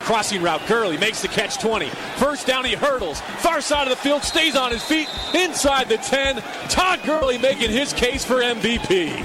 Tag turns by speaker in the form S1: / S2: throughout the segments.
S1: Crossing route, Gurley makes the catch 20. First down, he hurdles. Far side of the field, stays on his feet, inside the 10. Todd Gurley making his case for MVP.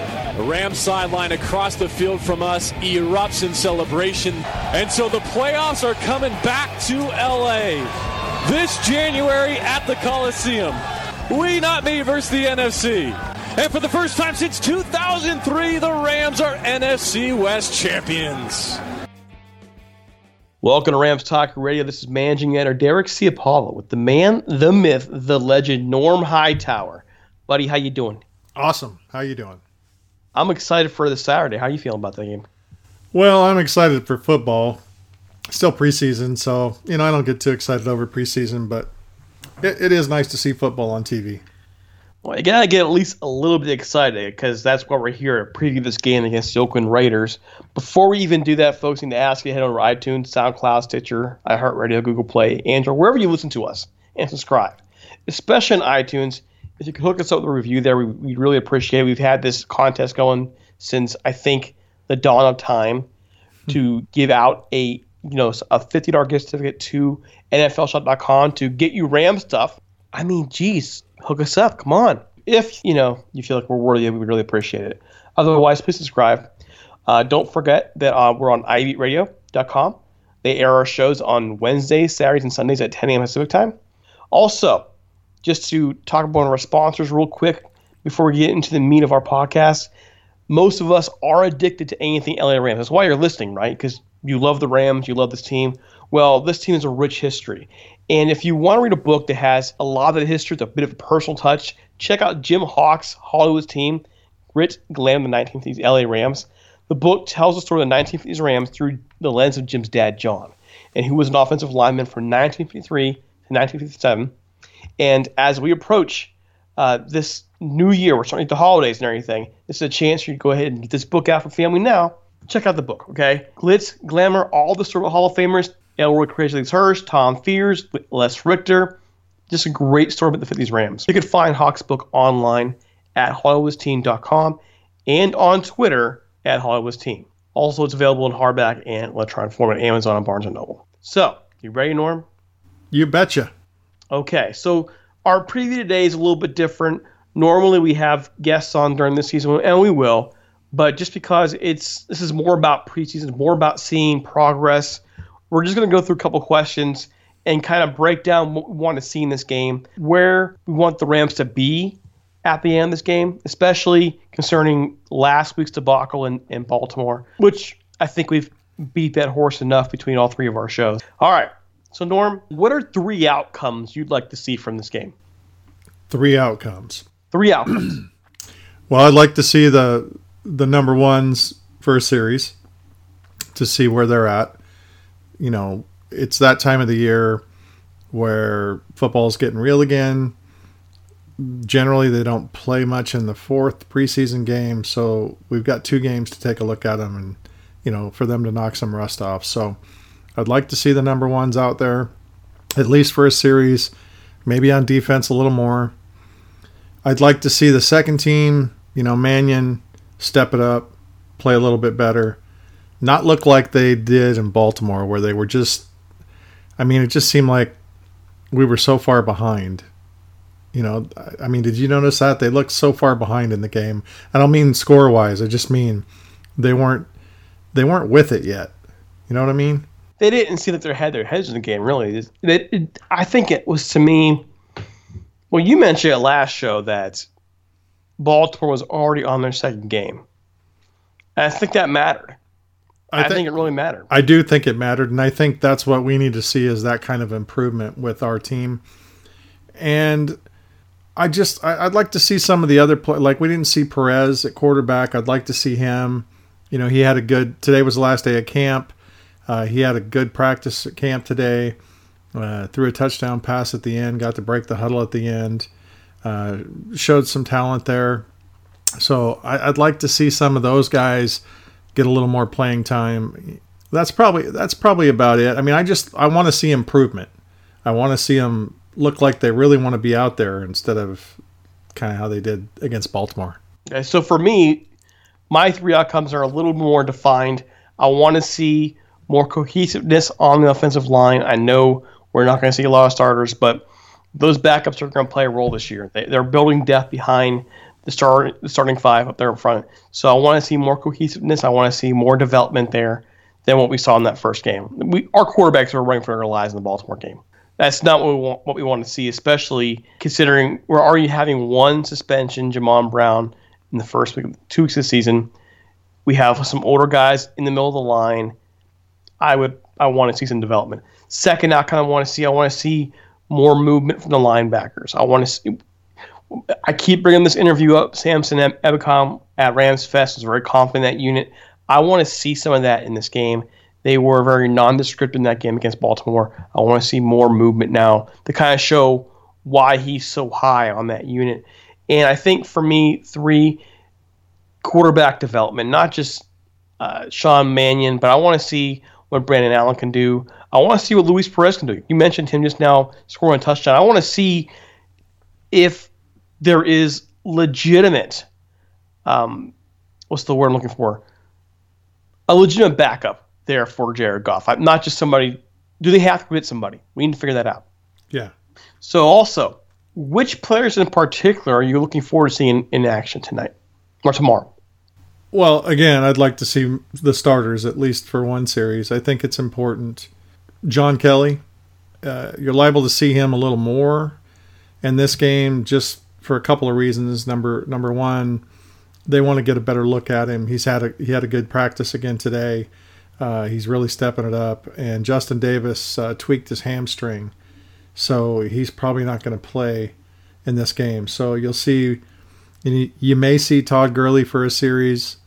S1: The Rams sideline across the field from us erupts in celebration. And so the playoffs are coming back to LA this January at the Coliseum. We not me versus the NFC. And for the first time since 2003, the Rams are NFC West champions.
S2: Welcome to Rams Talk Radio. This is managing editor Derek Ciapala with the man, the myth, the legend, Norm Hightower. Buddy, how you doing?
S3: Awesome. How you doing?
S2: I'm excited for this Saturday. How are you feeling about the game?
S3: Well, I'm excited for football. Still preseason, so you know I don't get too excited over preseason, but it, it is nice to see football on TV.
S2: Well, you gotta get at least a little bit excited because that's why we're here to preview this game against the Oakland Raiders. Before we even do that, folks, need to ask you to head over to iTunes, SoundCloud, Stitcher, iHeartRadio, Google Play, Android, wherever you listen to us, and subscribe. Especially on iTunes, if you could hook us up with a review there, we, would really appreciate it. We've had this contest going since I think the dawn of time to give out a you know a fifty dollar gift certificate to NFLShop.com to get you Ram stuff. I mean, geez, hook us up. Come on. If you know you feel like we're worthy, we would really appreciate it. Otherwise, please subscribe. Uh, don't forget that uh, we're on ibeatradio.com. They air our shows on Wednesdays, Saturdays, and Sundays at 10 a.m. Pacific time. Also, just to talk about our sponsors real quick before we get into the meat of our podcast. Most of us are addicted to anything LA Rams. That's why you're listening, right? Because you love the Rams, you love this team. Well, this team has a rich history. And if you want to read a book that has a lot of the history, with a bit of a personal touch, check out Jim Hock's Hollywood's team, Grit, Glam, the 1950s LA Rams. The book tells the story of the 1950s Rams through the lens of Jim's dad, John, and who was an offensive lineman from 1953 to 1957 and as we approach uh, this new year, we're starting the holidays and everything. This is a chance for you to go ahead and get this book out for family now. Check out the book, okay? Glitz, Glamour, all the sort of Hall of Famers, Elroy Crazy Hirsch, Tom Fears, Les Richter. Just a great story about the 50s Rams. You can find Hock's book online at HollywoodTeam.com and on Twitter at HollywoodTeam. Also, it's available in hardback and electronic form at Amazon and Barnes & Noble. So, you ready, Norm?
S3: You betcha.
S2: Okay, so our preview today is a little bit different. Normally, we have guests on during the season, and we will. But just because it's this is more about preseason, more about seeing progress, we're just going to go through a couple questions and kind of break down what we want to see in this game, where we want the Rams to be at the end of this game, especially concerning last week's debacle in, in Baltimore, which I think we've beat that horse enough between all three of our shows. All right. So, Norm, what are three outcomes you'd like to see from this game?
S3: Three outcomes.
S2: Three outcomes.
S3: well, I'd like to see the the number ones for a series to see where they're at. You know, it's that time of the year where football's getting real again. Generally, they don't play much in the fourth preseason game, so we've got two games to take a look at them and, you know, for them to knock some rust off. So I'd like to see the number ones out there, at least for a series, maybe on defense a little more. I'd like to see the second team, you know, Mannion step it up, play a little bit better, not look like they did in Baltimore, where they were just, I mean, it just seemed like we were so far behind. You know, I mean, did you notice that they looked so far behind in the game? I don't mean score wise. I just mean they weren't they weren't with it yet. You know what I mean?
S2: They didn't see that they had their heads in the game. Really, it, it, I think it was to me. Well, you mentioned it last show that Baltimore was already on their second game. And I think that mattered. I, I think, think, it really mattered.
S3: I do think it mattered, and I think that's what we need to see is that kind of improvement with our team. And I just I, would like to see some of the other play. Like we didn't see Perez at quarterback. I'd like to see him. You know, he had a good. Today was the last day of camp. Uh, he had a good practice at camp today. Uh, threw a touchdown pass at the end. Got to break the huddle at the end. Uh, showed some talent there. So I, would like to see some of those guys get a little more playing time. That's probably that's probably about it. I mean, I just I want to see improvement. I want to see them look like they really want to be out there instead of kind of how they did against Baltimore.
S2: Okay, so for me, my three outcomes are a little more defined. I want to see more cohesiveness on the offensive line. I know we're not going to see a lot of starters, but those backups are going to play a role this year. They, are building depth behind the the starting five up there in front. So I want to see more cohesiveness. I want to see more development there than what we saw in that first game. We our quarterbacks were running for their lives in the Baltimore game. That's not what we want. What we want to see, especially considering we're already having one suspension, Jamon Brown, in the first week, two weeks of the season. We have some older guys in the middle of the line. I would I want to see some development. Second I kind of want to see I want to see more movement from the linebackers. I want to see I keep bringing this interview up. Samson Ebukam at Rams Fest was very confident in that unit. I want to see some of that in this game. They were very nondescript in that game against Baltimore. I want to see more movement now to kind of show why he's so high on that unit. And I think for me, three quarterback development, not just uh, Sean Mannion, but I want to see what Brandon Allen can do. I want to see what Luis Perez can do. You mentioned him just now scoring a touchdown. I want to see if there is legitimate um, what's the word I'm looking for? A legitimate backup there for Jared Goff. I'm not just somebody. Do they have to commit somebody? We need to figure that out.
S3: Yeah.
S2: So also, which players in particular are you looking forward to seeing in action tonight or tomorrow?
S3: Well, again, I'd like to see the starters at least for one series. I think it's important. John Kelly, uh, you're liable to see him a little more in this game just for a couple of reasons. Number number one, they want to get a better look at him. He's had a he had a good practice again today. Uh, he's really stepping it up. And Justin Davis uh, tweaked his hamstring, so he's probably not going to play in this game. So you'll see, you may see Todd Gurley for a series,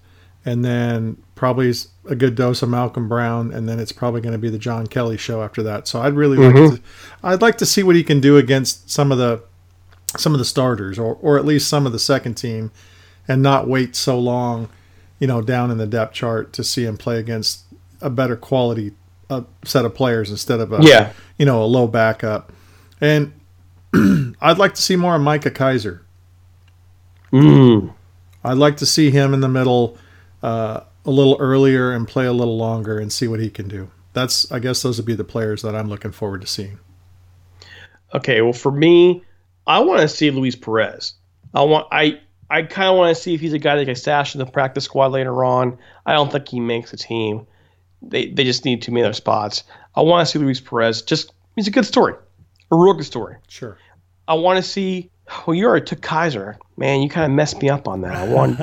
S3: and then probably a good dose of Malcolm Brown, and then it's probably going to be the John Kelly show after that. So I'd really mm-hmm. like to, I'd like to see what he can do against some of the some of the starters or or at least some of the second team, and not wait so long, you know, down in the depth chart to see him play against a better quality uh, set of players instead of a
S2: Yeah.
S3: you know a low backup. And I'd like to see more of Micah Kiser.
S2: Mm.
S3: I'd like to see him in the middle uh, a little earlier and play a little longer and see what he can do. That's I guess those would be the players that I'm looking forward to seeing.
S2: Okay, well for me, I want to see Luis Perez. I want I I kind of want to see if he's a guy that can stash in the practice squad later on. I don't think he makes the team. They they just need too many other spots. I want to see Luis Perez. Just he's a good story, a real good story.
S3: Sure.
S2: I want to see. Well, you already took Kiser, man. You kind of messed me up on that. I want.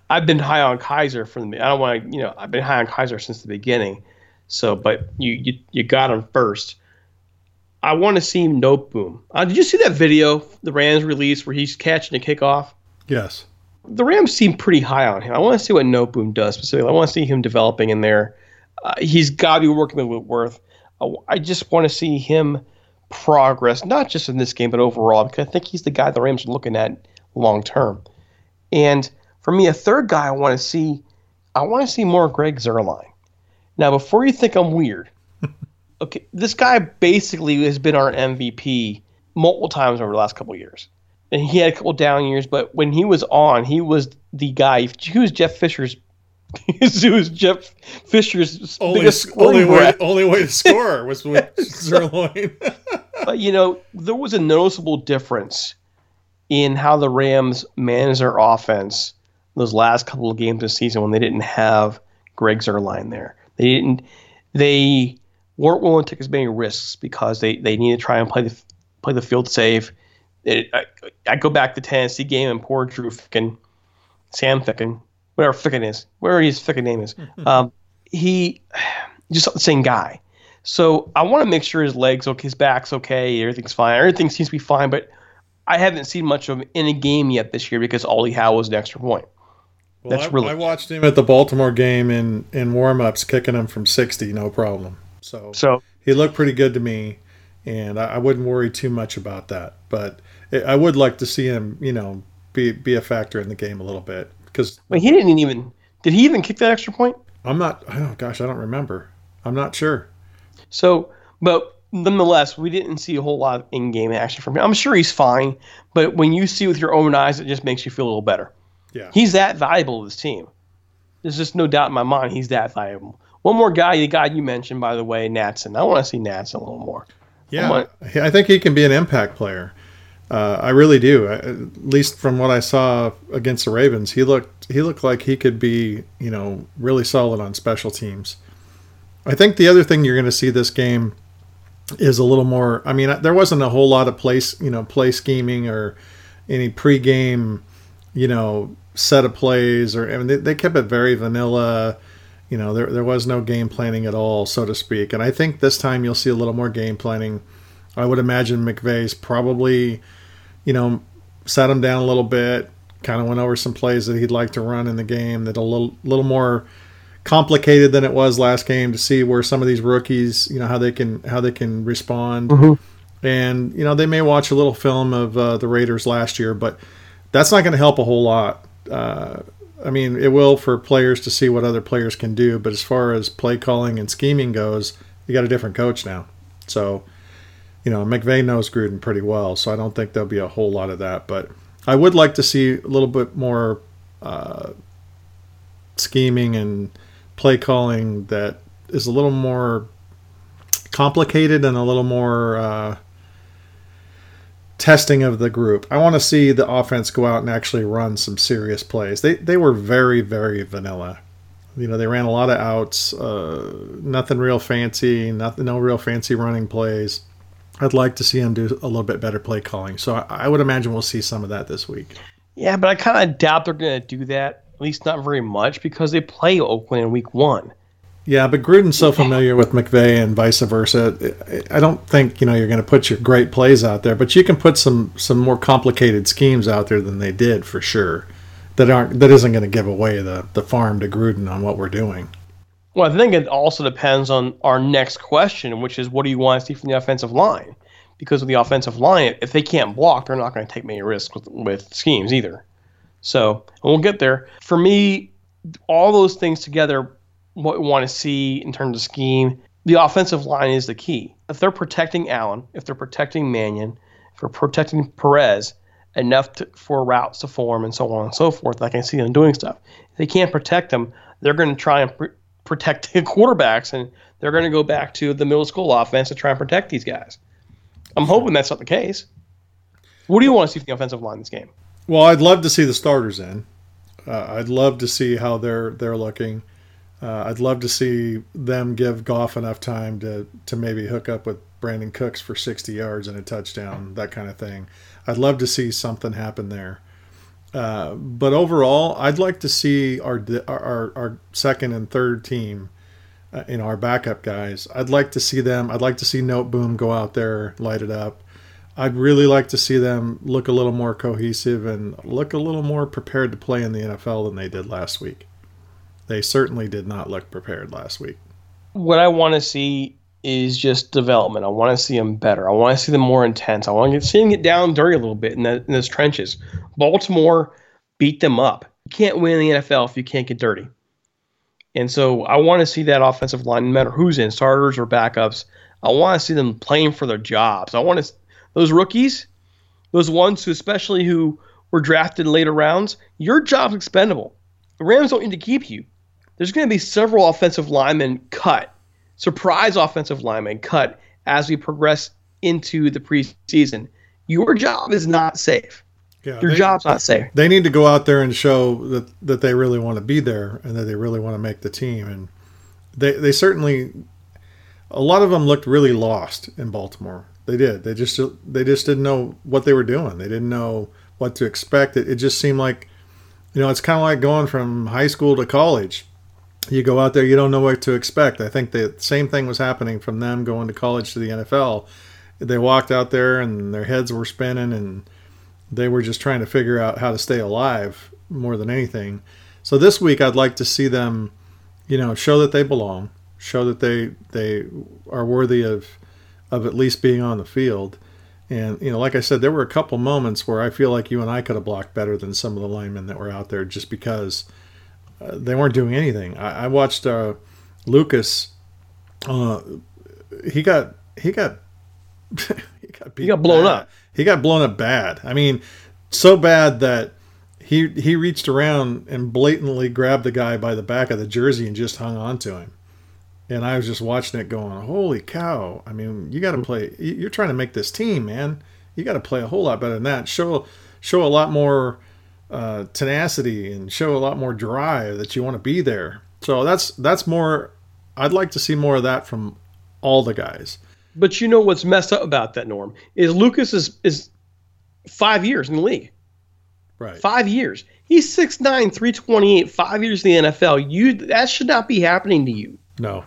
S2: I've been high on Kiser from the. I don't want to. You know, I've been high on Kiser since the beginning. So, but you you, you got him first. I want to see Noteboom. Uh, did you see that video the Rams released where he's catching a kickoff?
S3: Yes.
S2: The Rams seem pretty high on him. I want to see what Noteboom does specifically. I want to see him developing in there. Uh, he's got to be working with Whitworth. I, I just want to see him progress, not just in this game, but overall, because I think he's the guy the Rams are looking at long term. And for me, a third guy I want to see, I want to see more Greg Zuerlein. Now, before you think I'm weird, okay, this guy basically has been our MVP multiple times over the last couple of years. And he had a couple down years, but when he was on, he was the guy. He was Jeff Fisher's. he was Jeff Fisher's biggest scoring threat.
S3: only way to score was with Zuerlein.
S2: But you know, there was a noticeable difference in how the Rams managed their offense those last couple of games this season when they didn't have Greg Zuerlein there. They didn't. They weren't willing to take as many risks because they, they need to try and play the play the field safe. It, I, I go back to the Tennessee game and poor Drew Ficken, Sam Ficken, whatever Ficken is, whatever his Ficken name is. Um, he just the same guy. So I want to make sure his legs okay, his back's okay, everything's fine. Everything seems to be fine, but I haven't seen much of him in a game yet this year because all he had was an extra point.
S3: Well,
S2: That's
S3: I,
S2: really-
S3: I watched him at the Baltimore game in in warm-ups, kicking him from 60, no problem. So
S2: So
S3: he looked pretty good to me, and I, I wouldn't worry too much about that. But I I would like to see him, you know, be be a factor in the game a little bit because
S2: I mean, he didn't even did he even kick that extra point?
S3: I'm not. Oh gosh, I don't remember. I'm not sure.
S2: So, but nonetheless, we didn't see a whole lot of in-game action from him. I'm sure he's fine, but when you see with your own eyes, it just makes you feel a little better.
S3: Yeah.
S2: He's that valuable to this team. There's just no doubt in my mind he's that valuable. One more guy, the guy you mentioned, by the way, Natson. I want to see Natson a little more.
S3: Yeah,
S2: What?
S3: I think he can be an impact player. Uh, I really do. I- At least from what I saw against the Ravens, he looked he looked like he could be you know really solid on special teams. I think the other thing you're going to see this game is a little more. I mean, there wasn't a whole lot of place you know play scheming or any pregame you know set of plays or I mean they, they kept it very vanilla. You know, there there was no game planning at all, so to speak. And I think this time you'll see a little more game planning. I would imagine McVay's probably, you know, sat him down a little bit, kind of went over some plays that he'd like to run in the game that a little little more complicated than it was last game to see where some of these rookies, you know, how they can how they can respond. And you know, they may watch a little film of uh, the Raiders last year, but that's not going to help a whole lot. Uh, I mean, it will for players to see what other players can do, but as far as play calling and scheming goes, you got a different coach now. So, you know, McVay knows Gruden pretty well, so I don't think there'll be a whole lot of that. But I would like to see a little bit more uh, scheming and play calling that is a little more complicated and a little more uh, testing of the group. I want to see the offense go out and actually run some serious plays. They they were very very vanilla. You know, they ran a lot of outs, uh, nothing real fancy, nothing no real fancy running plays. I'd like to see them do a little bit better play calling. So I, I would imagine we'll see some of that this week.
S2: Yeah, but I kind of doubt they're going to do that. At least not very much because they play Oakland in Week One.
S3: Yeah, but Gruden's so familiar with McVay and vice versa. I don't think you know you're going to put your great plays out there, but you can put some some more complicated schemes out there than they did for sure. That aren't that isn't going to give away the the farm to Gruden on what we're doing.
S2: Well, I think it also depends on our next question, which is what do you want to see from the offensive line? because with the offensive line. If they can't block, they're not going to take many risks with, with schemes either. So we'll get there. For me, all those things together, what we want to see in terms of scheme, the offensive line is the key. If they're protecting Allen, if they're protecting Mannion, if they're protecting Perez enough to, for routes to form and so on and so forth, I can see them doing stuff. If they can't protect them, they're going to try and pr- protect the quarterbacks and they're going to go back to the middle school offense to try and protect these guys. I'm hoping that's not the case. What do you want to see from the offensive line this game?
S3: Well, I'd love to see the starters in. Uh, I'd love to see how they're they're looking. Uh, I'd love to see them give Goff enough time to to maybe hook up with Brandin Cooks for 60 yards and a touchdown, that kind of thing. I'd love to see something happen there. Uh, but overall, I'd like to see our our, our second and third team, uh, you our backup guys. I'd like to see them. I'd like to see Noteboom go out there, light it up. I'd really like to see them look a little more cohesive and look a little more prepared to play in the NFL than they did last week. They certainly did not look prepared last week.
S2: What I want to see is just development. I want to see them better. I want to see them more intense. I want to see them get down dirty a little bit in, the, in those trenches. Baltimore beat them up. You can't win the NFL if you can't get dirty. And so I want to see that offensive line, no matter who's in, starters or backups. I want to see them playing for their jobs. I want to those rookies, those ones who especially who were drafted in later rounds, your job's expendable. The Rams don't need to keep you. There's going to be several offensive linemen cut, surprise offensive linemen cut as we progress into the preseason. Your job is not safe. Yeah, Your they, job's not safe.
S3: They need to go out there and show that, that they really want to be there and that they really want to make the team. And they, they certainly, a lot of them looked really lost in Baltimore. They did. They just they just didn't know what they were doing. They didn't know what to expect. It, it just seemed like, you know, it's kind of like going from high school to college. You go out there, you don't know what to expect. I think the same thing was happening from them going to college to the NFL. They walked out there and their heads were spinning and they were just trying to figure out how to stay alive more than anything. So this week I'd like to see them, you know, show that they belong, show that they they are worthy of of at least being on the field. And you know, like I said, there were a couple moments where I feel like you and I could have blocked better than some of the linemen that were out there, just because uh, they weren't doing anything. I, I watched uh, Lucas. Uh, he got he got
S2: he got he got blown
S3: bad.
S2: up.
S3: He got blown up bad. I mean, so bad that he he reached around and blatantly grabbed the guy by the back of the jersey and just hung on to him and I was just watching it going, holy cow. I mean, you got to play, you're trying to make this team, man. You got to play a whole lot better than that. Show, show a lot more uh, tenacity and show a lot more drive that you want to be there. So that's, that's more, I'd like to see more of that from all the guys.
S2: But you know what's messed up about that, Norm, is Lucas is, is five years in the league.
S3: Right.
S2: Five years. He's 6'9, 328, five years in the NFL. You that should not be happening to you.
S3: No.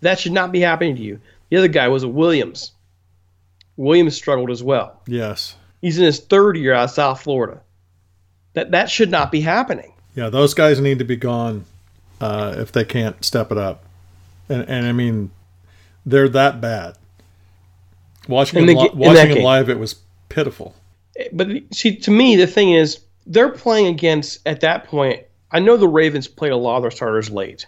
S2: That should not be happening to you. The other guy was a Williams. Williams struggled as well.
S3: Yes.
S2: He's in his third year out of South Florida. That that should not be happening.
S3: Yeah, those guys need to be gone uh, if they can't step it up. And and I mean, they're that bad. Watching the, li- watching it live, it was pitiful.
S2: But see, to me, the thing is, they're playing against at that point. I know the Ravens played a lot of their starters late.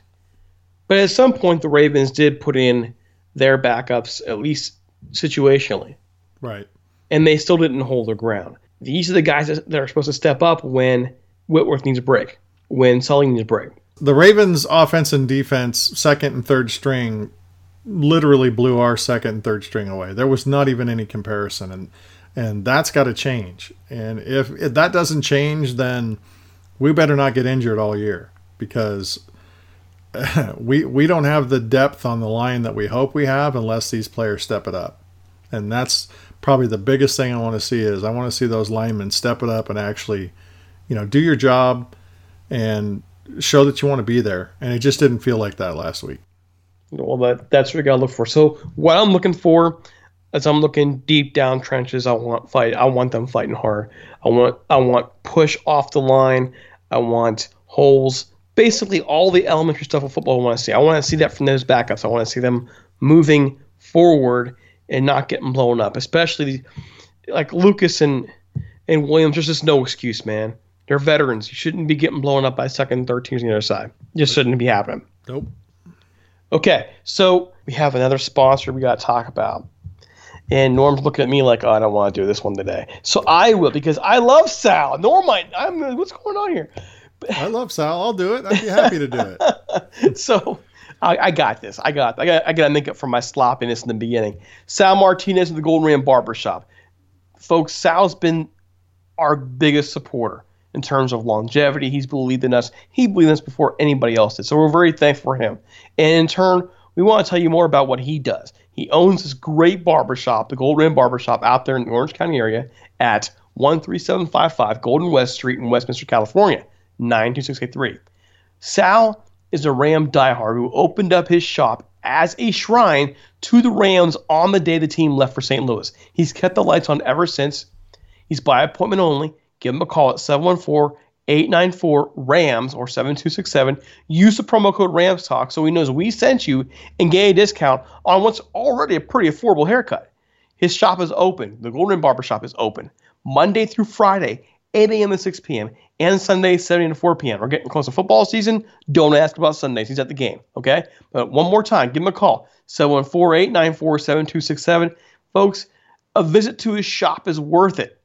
S2: But at some point, the Ravens did put in their backups, at least situationally.
S3: Right.
S2: And they still didn't hold their ground. These are the guys that are supposed to step up when Whitworth needs a break, when Sully needs a break.
S3: The Ravens' offense and defense, second and third string, literally blew our second and third string away. There was not even any comparison, and and that's got to change. And if, if that doesn't change, then we better not get injured all year because we we don't have the depth on the line that we hope we have unless these players step it up. And that's probably the biggest thing I want to see is I want to see those linemen step it up and actually, you know, do your job and show that you want to be there. And it just didn't feel like that last week.
S2: Well, that that's what you got to look for. So what I'm looking for as I'm looking deep down trenches, I want fight. I want them fighting hard. I want I want push off the line. I want holes basically all the elementary stuff of football I want to see. I want to see that from those backups. I want to see them moving forward and not getting blown up, especially like Lucas and and Williams. There's just no excuse, man. They're veterans. You shouldn't be getting blown up by second and third teams on the other side. Just shouldn't be happening.
S3: Nope.
S2: Okay, so we have another sponsor we got to talk about. And Norm's looking at me like, oh, I don't want to do this one today. So I will because I love Sal. Norm, I, I'm what's going on here?
S3: I love Sal. I'll do it. I'd be happy to do it.
S2: so I, I, got this. I got. I got. I got to make up for my sloppiness in the beginning. Sal Martinez of the Golden Ram Barbershop, folks. Sal's been our biggest supporter in terms of longevity. He's believed in us. He believed in us before anybody else did. So we're very thankful for him. And in turn, we want to tell you more about what he does. He owns this great barbershop, the Gold Rim Barbershop, out there in the Orange County area at 13755 Golden West Street in Westminster, California, 92683. Sal is a Ram diehard who opened up his shop as a shrine to the Rams on the day the team left for St. Louis. He's kept the lights on ever since. He's by appointment only. Give him a call at 714 894 RAMS or 7267. Use the promo code RAMS Talk so he knows we sent you and get a discount on what's already a pretty affordable haircut. His shop is open. The Golden Barber Shop is open Monday through Friday, 8 a.m. to 6 p.m., and Sunday, 7 to 4 p.m. We're getting close to football season. Don't ask about Sundays. He's at the game, okay? But one more time, give him a call 714 894 7267. Folks, a visit to his shop is worth it.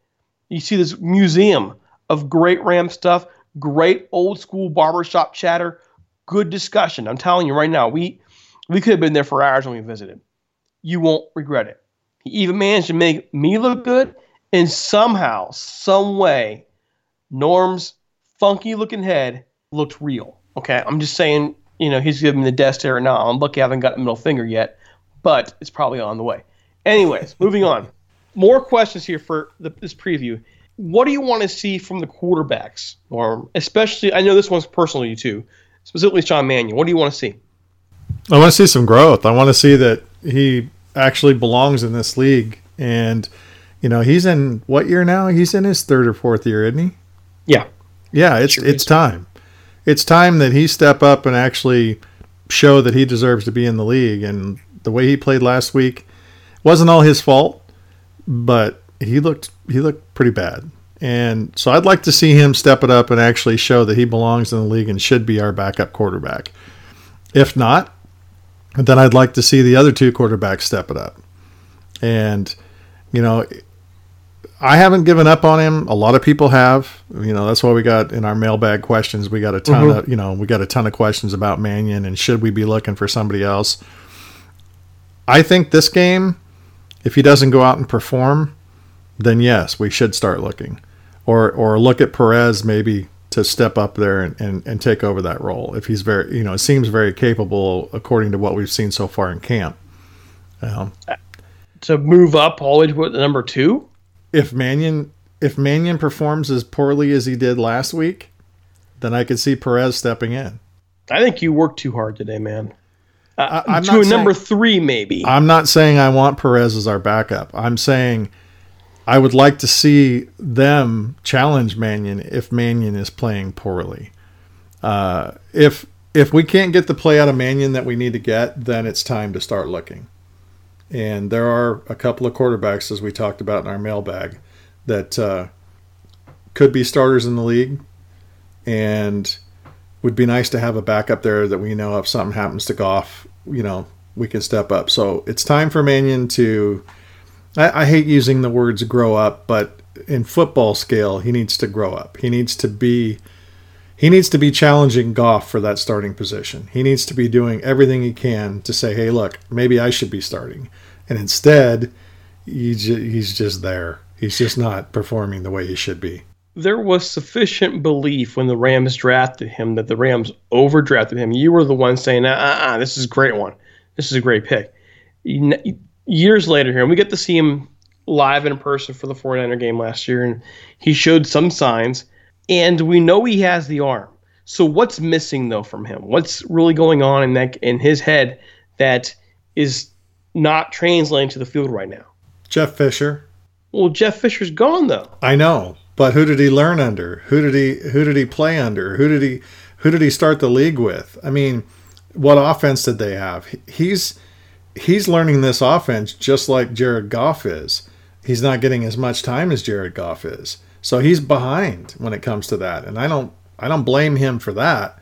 S2: You see this museum of great Ram stuff, great old school barbershop chatter, good discussion. I'm telling you right now, we we could have been there for hours when we visited. You won't regret it. He even managed to make me look good, and somehow, some way, Norm's funky looking head looked real. Okay, I'm just saying, you know, he's giving me the death stare now. I'm lucky I haven't got a middle finger yet, but it's probably on the way. Anyways, moving on. More questions here for the, this preview what do you want to see from the quarterbacks, or especially? I know this one's personal to you too, specifically Sean Mannion. What do you want to see?
S3: I want to see some growth. I want to see that he actually belongs in this league, and you know he's in what year now? He's in his third or fourth year, isn't he?
S2: Yeah,
S3: yeah. It's sure it's time. It's time that he step up and actually show that he deserves to be in the league. And the way he played last week wasn't all his fault, but he looked he looked pretty bad. And so I'd like to see him step it up and actually show that he belongs in the league and should be our backup quarterback. If not, then I'd like to see the other two quarterbacks step it up. And you know, I haven't given up on him. A lot of people have. You know, that's why we got in our mailbag questions. We got a ton mm-hmm. of you know we got a ton of questions about Mannion and should we be looking for somebody else. I think this game, if he doesn't go out and perform, then yes, we should start looking, or or look at Perez maybe to step up there and, and, and take over that role if he's very you know it seems very capable according to what we've seen so far in camp. Um,
S2: to move up all the way to the number two.
S3: If Mannion if Mannion performs as poorly as he did last week, then I could see Perez stepping in.
S2: I think you worked too hard today, man. Uh, I, to a saying, number three, maybe.
S3: I'm not saying I want Perez as our backup. I'm saying I would like to see them challenge Mannion if Mannion is playing poorly. Uh, if if we can't get the play out of Mannion that we need to get, then it's time to start looking. And there are a couple of quarterbacks, as we talked about in our mailbag, that uh, could be starters in the league, and would be nice to have a backup there that we know if something happens to Goff, you know, we can step up. So it's time for Mannion to I, I hate using the words grow up, but in football scale, he needs to grow up. He needs to be he needs to be challenging Goff for that starting position. He needs to be doing everything he can to say, "Hey, look, maybe I should be starting." And instead, he's just there. He's just not performing the way he should be.
S2: There was sufficient belief when the Rams drafted him that the Rams overdrafted him. You were the one saying, "Ah, this is a great one. This is a great pick." years later here, and we get to see him live in person for the 49er game last year, and he showed some signs, and we know he has the arm. So what's missing though from him? What's really going on in that in his head that is not translating to the field right now?
S3: Jeff Fisher.
S2: Well, Jeff Fisher's gone though.
S3: I know, but who did he learn under? Who did he who did he play under? Who did he who did he start the league with? I mean, what offense did they have? He's he's learning this offense just like Jared Goff is. He's not getting as much time as Jared Goff is. So he's behind when it comes to that. And I don't I don't blame him for that.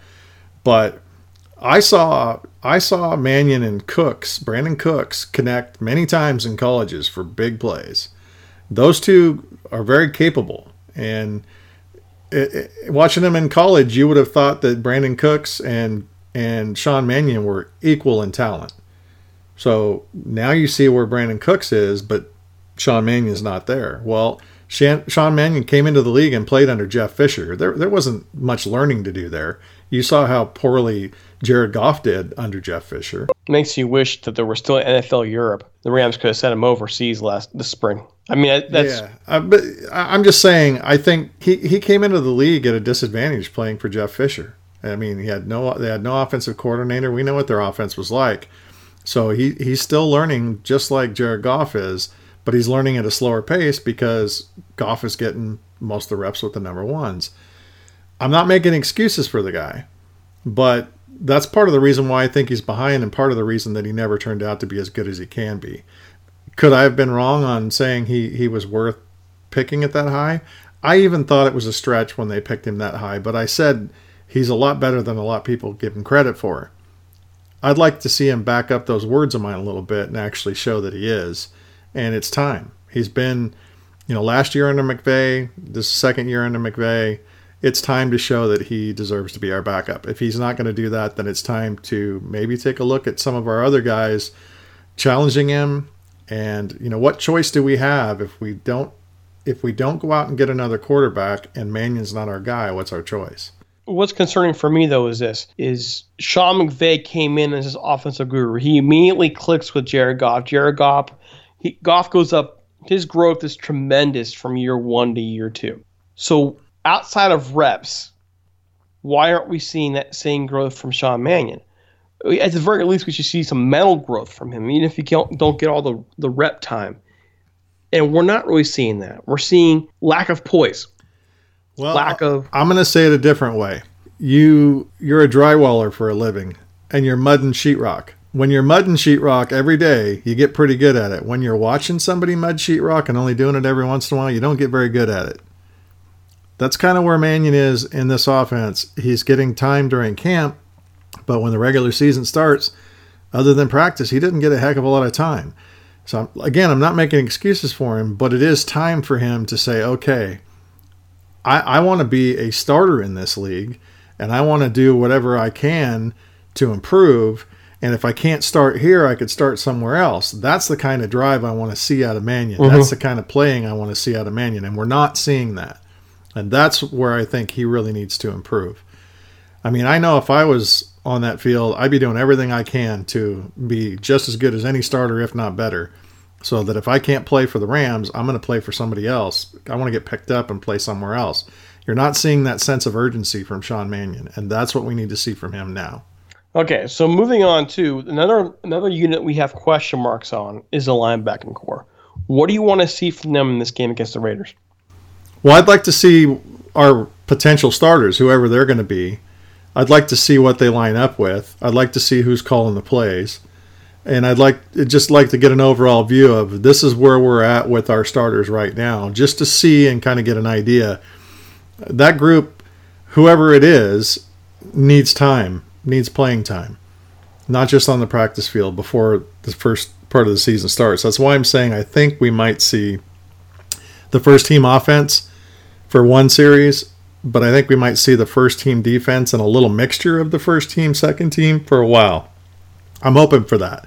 S3: But I saw I saw Mannion and Cooks, Brandin Cooks, connect many times in colleges for big plays. Those two are very capable, and it, it, watching them in college, you would have thought that Brandin Cooks and and Sean Mannion were equal in talent. So now you see where Brandin Cooks is, but Sean Mannion's not there. Well, Sean Mannion came into the league and played under Jeff Fisher. There, there wasn't much learning to do there. You saw how poorly Jared Goff did under Jeff Fisher.
S2: Makes you wish that there were still NFL Europe. The Rams could have sent him overseas last this spring. I mean, that's
S3: yeah. Uh, but I'm just saying. I think he, he came into the league at a disadvantage playing for Jeff Fisher. I mean, he had no they had no offensive coordinator. We know what their offense was like. So he he's still learning, just like Jared Goff is but he's learning at a slower pace because Goff is getting most of the reps with the number ones. I'm not making excuses for the guy, but that's part of the reason why I think he's behind and part of the reason that he never turned out to be as good as he can be. Could I have been wrong on saying he, he was worth picking at that high? I even thought it was a stretch when they picked him that high, but I said he's a lot better than a lot of people give him credit for. I'd like to see him back up those words of mine a little bit and actually show that he is and it's time. He's been, you know, last year under McVay, this second year under McVay. It's time to show that he deserves to be our backup. If he's not going to do that, then it's time to maybe take a look at some of our other guys challenging him. And you know, what choice do we have if we don't if we don't go out and get another quarterback and Mannion's not our guy? What's our choice?
S2: What's concerning for me though is this: is Sean McVay came in as his offensive guru. He immediately clicks with Jared Goff. Jared Goff he, Goff goes up. His growth is tremendous from year one to year two. So outside of reps, why aren't we seeing that same growth from Sean Mannion? At the very least, we should see some mental growth from him, even if you don't get all the, the rep time. And we're not really seeing that. We're seeing lack of poise.
S3: Well, lack of. I'm going to say it a different way. You you're a drywaller for a living, and you're mud and sheetrock when you're mudding sheetrock every day, you get pretty good at it. When you're watching somebody mud sheetrock and only doing it every once in a while, you don't get very good at it. That's kind of where Mannion is in this offense. He's getting time during camp, but when the regular season starts, other than practice, he didn't get a heck of a lot of time. So again, I'm not making excuses for him, but it is time for him to say, okay, I, I want to be a starter in this league, and I want to do whatever I can to improve and if I can't start here, I could start somewhere else. That's the kind of drive I want to see out of Mannion. Mm-hmm. That's the kind of playing I want to see out of Mannion. And we're not seeing that. And that's where I think he really needs to improve. I mean, I know if I was on that field, I'd be doing everything I can to be just as good as any starter, if not better. So that if I can't play for the Rams, I'm going to play for somebody else. I want to get picked up and play somewhere else. You're not seeing that sense of urgency from Sean Mannion, and that's what we need to see from him now.
S2: Okay, so moving on to another another unit we have question marks on is the linebacking core. What do you want to see from them in this game against the Raiders?
S3: Well, I'd like to see our potential starters, whoever they're going to be. I'd like to see what they line up with. I'd like to see who's calling the plays. And I'd like just like to get an overall view of this is where we're at with our starters right now, just to see and kind of get an idea. That group, whoever it is, needs time needs playing time, not just on the practice field before the first part of the season starts. That's why I'm saying I think we might see the first team offense for one series, but I think we might see the first team defense and a little mixture of the first team, second team for a while. I'm hoping for that.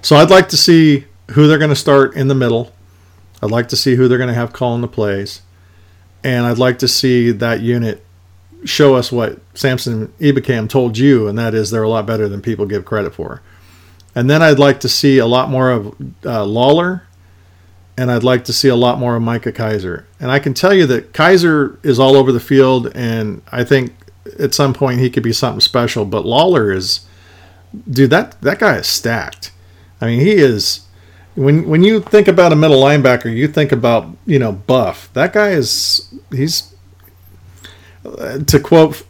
S3: So I'd like to see who they're going to start in the middle. I'd like to see who they're going to have calling the plays. And I'd like to see that unit show us what Samson Ebukam told you, and that is they're a lot better than people give credit for. And then I'd like to see a lot more of uh, Lawler, and I'd like to see a lot more of Micah Kiser. And I can tell you that Kaiser is all over the field, and I think at some point he could be something special. But Lawler is, dude, that that guy is stacked. I mean, he is. When when you think about a middle linebacker, you think about you know buff. That guy is he's to quote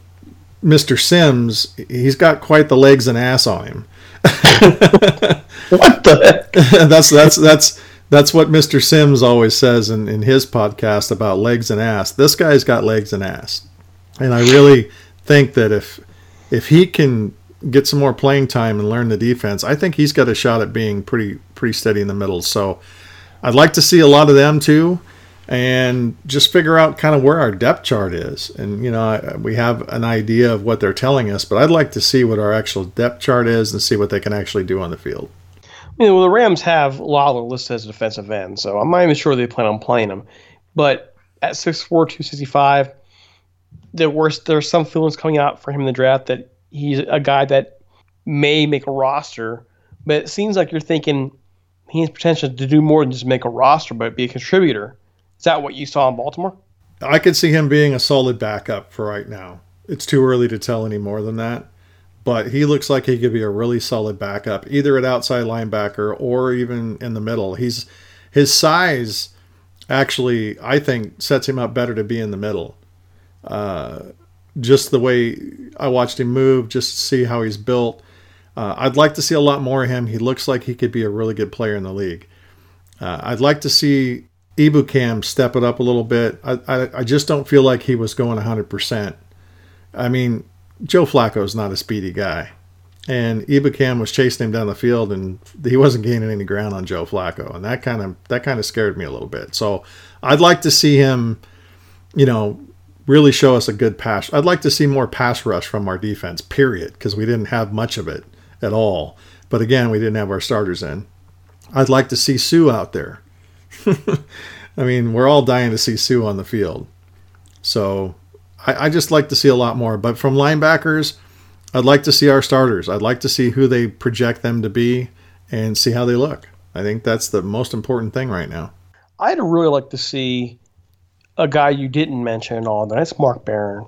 S3: Mr. Sims, he's got quite the legs and ass on him.
S2: what the heck?
S3: that's that's that's that's what Mr. Sims always says in, in his podcast about legs and ass. This guy's got legs and ass. And I really think that if if he can get some more playing time and learn the defense, I think he's got a shot at being pretty pretty steady in the middle. So I'd like to see a lot of them too and just figure out kind of where our depth chart is. And you know, we have an idea of what they're telling us, but I'd like to see what our actual depth chart is and see what they can actually do on the field.
S2: You know, well, the Rams have Lawler listed as a defensive end, so I'm not even sure they plan on playing him. But at 6'4", 265, there were there's some feelings coming out for him in the draft that he's a guy that may make a roster, but it seems like you're thinking he has potential to do more than just make a roster, but be a contributor. Is that what you saw in Baltimore?
S3: I could see him being a solid backup for right now. It's too early to tell any more than that but he looks like he could be a really solid backup, either at outside linebacker or even in the middle. He's his size actually, I think, sets him up better to be in the middle. Uh, just the way I watched him move, just to see how he's built. Uh, I'd like to see a lot more of him. He looks like he could be a really good player in the league. Uh, I'd like to see Ebukam step it up a little bit. I, I, I just don't feel like he was going 100%. I mean, Joe Flacco is not a speedy guy. And Ebukam was chasing him down the field, and he wasn't gaining any ground on Joe Flacco, and that kind of that kind of scared me a little bit. So I'd like to see him, you know, really show us a good pass. I'd like to see more pass rush from our defense, period, because we didn't have much of it at all. But again, we didn't have our starters in. I'd like to see Suh out there. I mean, we're all dying to see Suh on the field. So I, I just like to see a lot more. But from linebackers, I'd like to see our starters. I'd like to see who they project them to be and see how they look. I think that's the most important thing right now.
S2: I'd really like to see a guy you didn't mention at all. That's Mark Barron.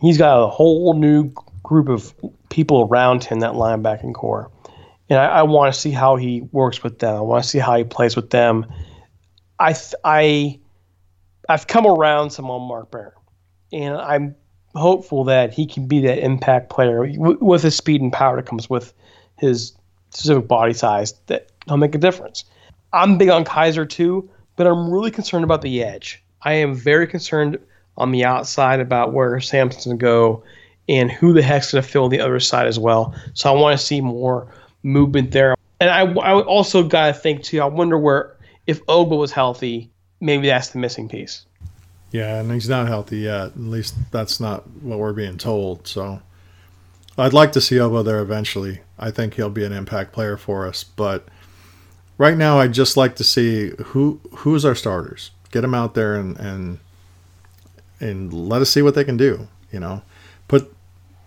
S2: He's got a whole new group of people around him that linebacking core, and I, I want to see how he works with them. I want to see how he plays with them. I I I've come around some on Mark Barron and I'm hopeful that he can be that impact player with his speed and power that comes with his specific body size that he'll make a difference. I'm big on Kiser too, but I'm really concerned about the edge. I am very concerned on the outside about where Samson's going to go and who the heck's going to fill the other side as well. So I want to see more movement there. And I, I also got to think too, I wonder where, if Obo was healthy, maybe that's the missing piece.
S3: Yeah, and he's not healthy yet. At least that's not what we're being told. So I'd like to see Obo there eventually. I think he'll be an impact player for us. But right now, I'd just like to see who who's our starters. Get them out there and and and let us see what they can do. You know, put.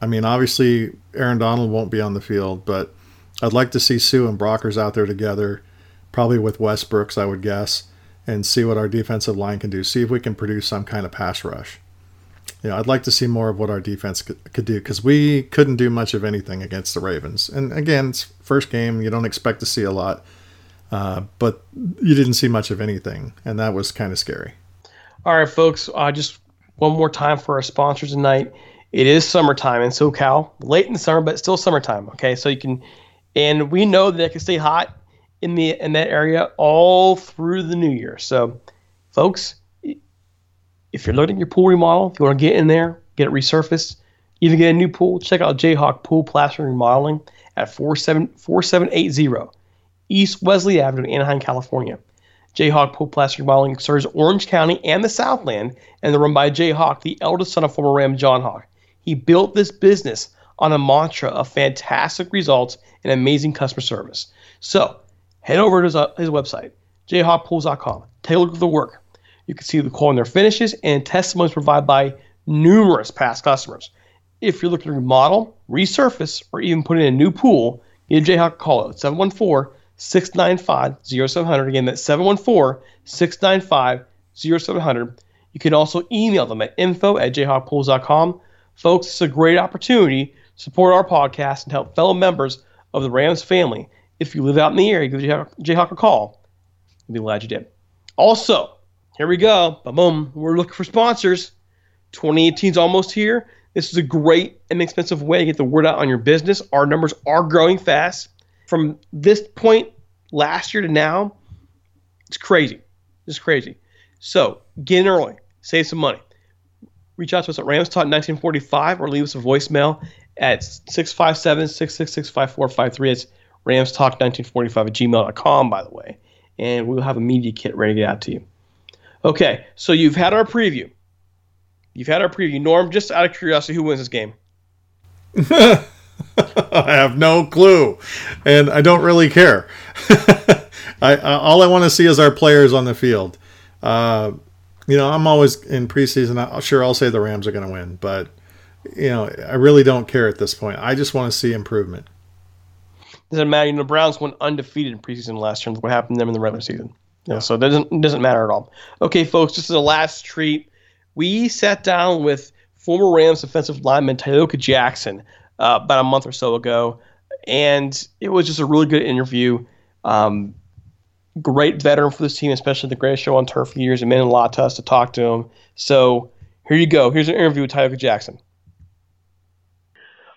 S3: I mean, obviously, Aaron Donald won't be on the field, but I'd like to see Suh and Brockers out there together, probably with Westbrooks, I would guess and see what our defensive line can do. See if we can produce some kind of pass rush. Know, I'd like to see more of what our defense could, could do because we couldn't do much of anything against the Ravens. And again, it's first game, you don't expect to see a lot, uh, but you didn't see much of anything, and that was kind of scary.
S2: All right, folks, uh, just one more time for our sponsors tonight. It is summertime in SoCal, late in the summer, but still summertime. Okay, so you can, and we know that it can stay hot in the in that area all through the new year. So, folks, if you're looking at your pool remodel, if you want to get in there, get it resurfaced, even get a new pool, check out Jayhawk Pool Plastering Remodeling at 4780 East Wesley Avenue, Anaheim, California. Jayhawk Pool Plastering Remodeling serves Orange County and the Southland, and they're run by Jayhawk, the eldest son of former Ram John Hawk. He built this business on a mantra of fantastic results and amazing customer service. So, head over to his, uh, his website, jayhawkpools.com. Take a look at the work. You can see the quality in their finishes and testimonies provided by numerous past customers. If you're looking to remodel, resurface, or even put in a new pool, give Jayhawk a call at 714 695 0700. Again, that's 714 695 0700. You can also email them at info at jayhawkpools.com. Folks, it's a great opportunity support our podcast and help fellow members of the Rams family if you live out in the area, give Jayhawk a call. I'll be glad you did. Also, here we go. Boom, boom. We're looking for sponsors. 2018 is almost here. This is a great, and inexpensive way to get the word out on your business. Our numbers are growing fast. From this point last year to now, it's crazy. It's crazy. So get in early, save some money. Reach out to us at Rams Talk 1945 or leave us a voicemail at 657 666 5453. It's Rams Talk 1945 at gmail.com, by the way. And we'll have a media kit ready to get out to you. Okay, so you've had our preview. You've had our preview. Norm, just out of curiosity, who wins this game?
S3: I have no clue, and I don't really care. I, all I want to see is our players on the field. Uh, you know, I'm always in preseason. I, sure, I'll say the Rams are going to win, but you know, I really don't care at this point. I just want to see improvement.
S2: Doesn't matter. You know, the Browns went undefeated in preseason last year. What happened to them in the regular season? You know, so it doesn't it doesn't matter at all. Okay, folks, this is the last treat, we sat down with former Rams defensive lineman Tyoka Jackson uh, about a month or so ago, and it was just a really good interview. Um, great veteran for this team, especially the greatest show on turf for years. It meant a lot to us to talk to him. So here you go. Here's an interview with Tyoka Jackson.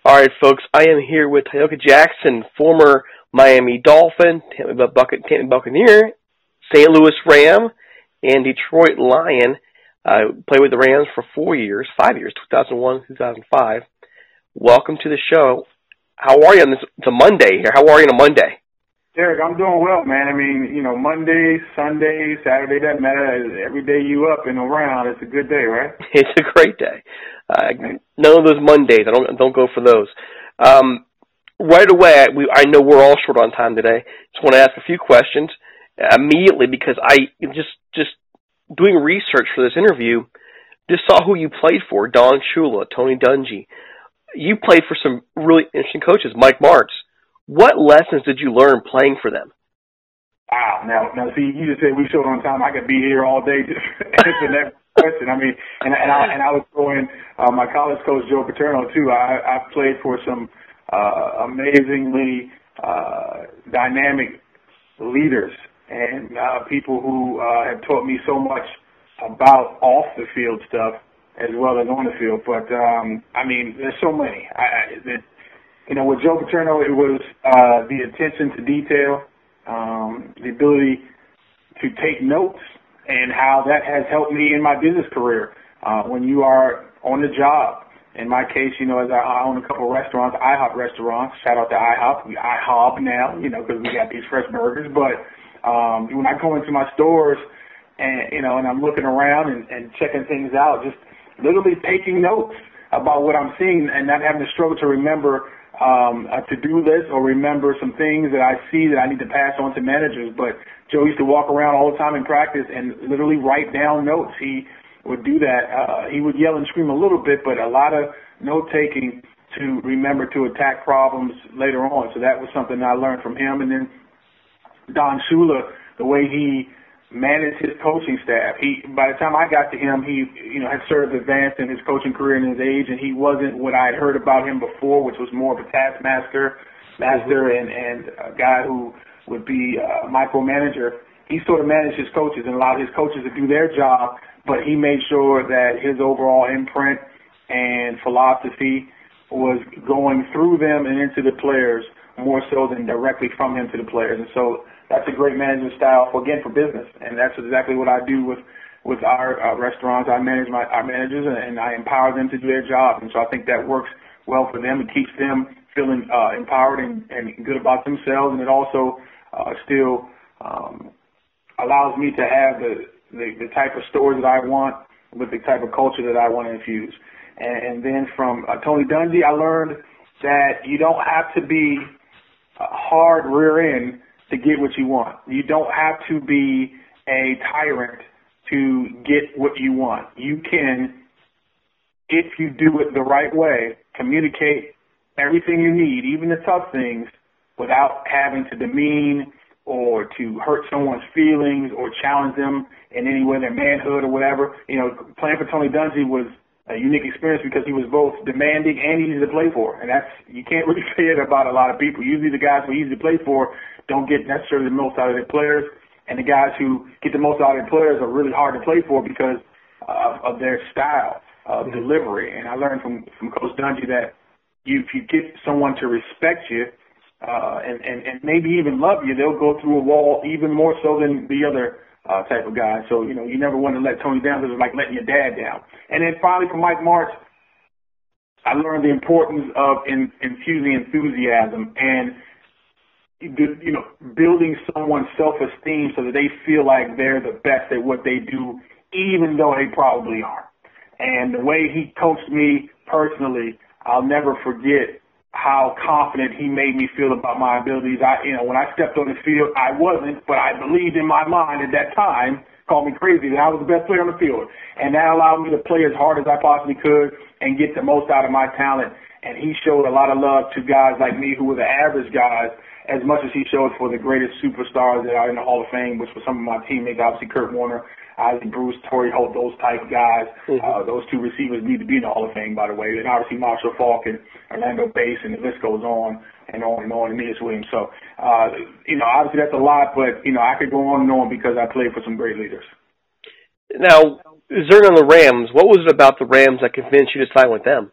S4: All right, folks. I am here with Tyoka Jackson, former Miami Dolphin, Tampa Bay Buccaneer, St. Louis Ram, and Detroit Lion. Uh, played with the Rams for four years, five years, 2001, 2005. Welcome to the show. How are you on this? It's a Monday here. How are you on a Monday?
S5: Derek, I'm doing well, man. I mean, you know, Monday, Sunday, Saturday doesn't matter. Every day you up and around, it's a good day, right?
S4: It's a great day. Uh, none of those Mondays. I don't don't go for those. Um, right away, I, we, I know we're all short on time today. Just want to ask a few questions immediately because I just just doing research for this interview, just saw who you played for: Don Shula, Tony Dungy. You played for some really interesting coaches, Mike Martz. What lessons did you learn playing for them?
S5: Wow. Now, now, see, you just said we showed on time. I could be here all day to answer that question. I mean, and and I and I was throwing uh, my college coach Joe Paterno too. I I played for some uh, amazingly uh, dynamic leaders and uh, people who uh, have taught me so much about off the field stuff as well as on the field. But um, I mean, there's so many. I, I, that, you know, with Joe Paterno, it was uh, the attention to detail, um, the ability to take notes, and how that has helped me in my business career. Uh, when you are on the job, in my case, you know, as I, I own a couple of restaurants, IHOP restaurants. Shout out to IHOP. We IHOP now, you know, because we got these fresh burgers. But um, when I go into my stores and you know, and I'm looking around and, and checking things out, just literally taking notes about what I'm seeing and not having to struggle to remember um, a to-do list or remember some things that I see that I need to pass on to managers. But Joe used to walk around all the time in practice and literally write down notes. He would do that. Uh, he would yell and scream a little bit, but a lot of note taking to remember to attack problems later on. So that was something I learned from him. And then Don Shula, the way he managed his coaching staff. He by the time I got to him, he you know had sort of advanced in his coaching career and his age, and he wasn't what I had heard about him before, which was more of a taskmaster, master, and and a guy who would be a micromanager. He sort of managed his coaches and allowed his coaches to do their job, but he made sure that his overall imprint and philosophy was going through them and into the players more so than directly from him to the players. And so that's a great management style for again for business, and that's exactly what I do with with our uh, restaurants. I manage my our managers and, and I empower them to do their job, and so I think that works well for them. It keeps them feeling uh, empowered and, and good about themselves, and it also uh, still um, allows me to have the, the the type of stores that I want with the type of culture that I want to infuse. And, and then from uh, Tony Dungy, I learned that you don't have to be hard rear end to get what you want. You don't have to be a tyrant to get what you want. You can, if you do it the right way, communicate everything you need, even the tough things, without having to demean or to hurt someone's feelings or challenge them in any way, their manhood or whatever. You know, playing for Tony Dungy was a unique experience because he was both demanding and easy to play for. And that's you can't really say it about a lot of people. Usually the guys who are easy to play for don't get necessarily the most out of their players, and the guys who get the most out of their players are really hard to play for because of, of their style. of mm-hmm. delivery. And I learned from from Coach Dungy that you, if you get someone to respect you uh, and, and and maybe even love you, they'll go through a wall even more so than the other uh, type of guy. So you know, you never want to let Tony down because it's like letting your dad down. And then finally, from Mike Martz, I learned the importance of in, infusing enthusiasm and you know building someone's self-esteem so that they feel like they're the best at what they do, even though they probably aren't. And the way he coached me personally, I'll never forget how confident he made me feel about my abilities. I, you know, when I stepped on the field, I wasn't, but I believed in my mind at that time, called me crazy, that I was the best player on the field. And that allowed me to play as hard as I possibly could and get the most out of my talent. And he showed a lot of love to guys like me who were the average guys as much as he showed for the greatest superstars that are in the Hall of Fame, which were some of my teammates, obviously Kurt Warner, Isaac Bruce, Torry Holt, those type guys. Mm-hmm. Uh, those two receivers need to be in the Hall of Fame, by the way. And obviously Marshall Faulk and Orlando Pace, and the list goes on and on and on, and Aeneas Williams. So, uh, you know, obviously that's a lot, but, you know, I could go on and on because I played for some great leaders.
S4: Now, Zerg on the Rams, what was it about the Rams that convinced you to sign with them?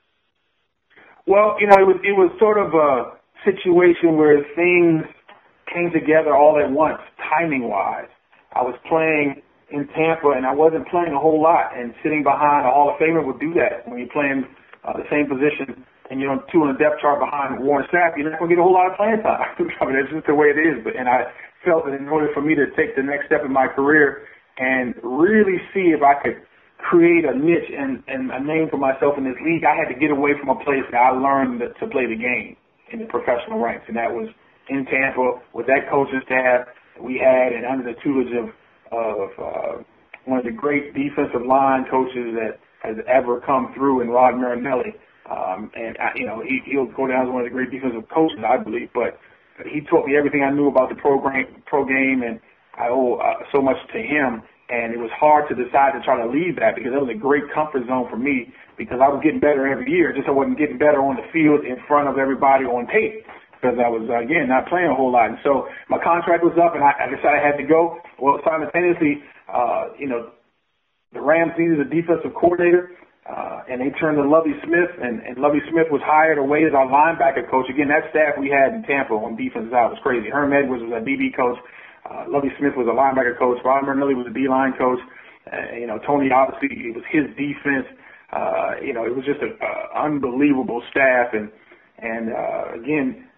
S5: Well, you know, it was it was sort of a situation where things came together all at once, timing wise. I was playing in Tampa and I wasn't playing a whole lot, and sitting behind a Hall of Famer would do that when you're playing uh, the same position and you're on two on the depth chart behind Warren Sapp, you're not going to get a whole lot of playing time. I mean, that's just the way it is. But and I felt that in order for me to take the next step in my career and really see if I could create a niche and, and a name for myself in this league, I had to get away from a place that I learned to play the game in the professional ranks, and that was in Tampa with that coaching staff we had, and under the tutelage of of uh, one of the great defensive line coaches that has ever come through in Rod Marinelli. Um, and I, you know he, he'll go down as one of the great defensive coaches, I believe. But he taught me everything I knew about the program, pro game, and I owe uh, so much to him. And it was hard to decide to try to leave that because it was a great comfort zone for me because I was getting better every year. Just I wasn't getting better on the field in front of everybody on tape because I was again not playing a whole lot. And so my contract was up, and I, I decided I had to go. Well, simultaneously, uh, you know, the Rams needed a defensive coordinator, uh, and they turned to Lovie Smith, and, and Lovie Smith was hired away as our linebacker coach. Again, that staff we had in Tampa on defense side was crazy. Herm Edwards was a DB coach. Uh, Lovie Smith was a linebacker coach. Rod Marinelli was a D-line coach. Uh, you know, Tony obviously it was his defense. Uh, you know, it was just an unbelievable staff, and and uh, again,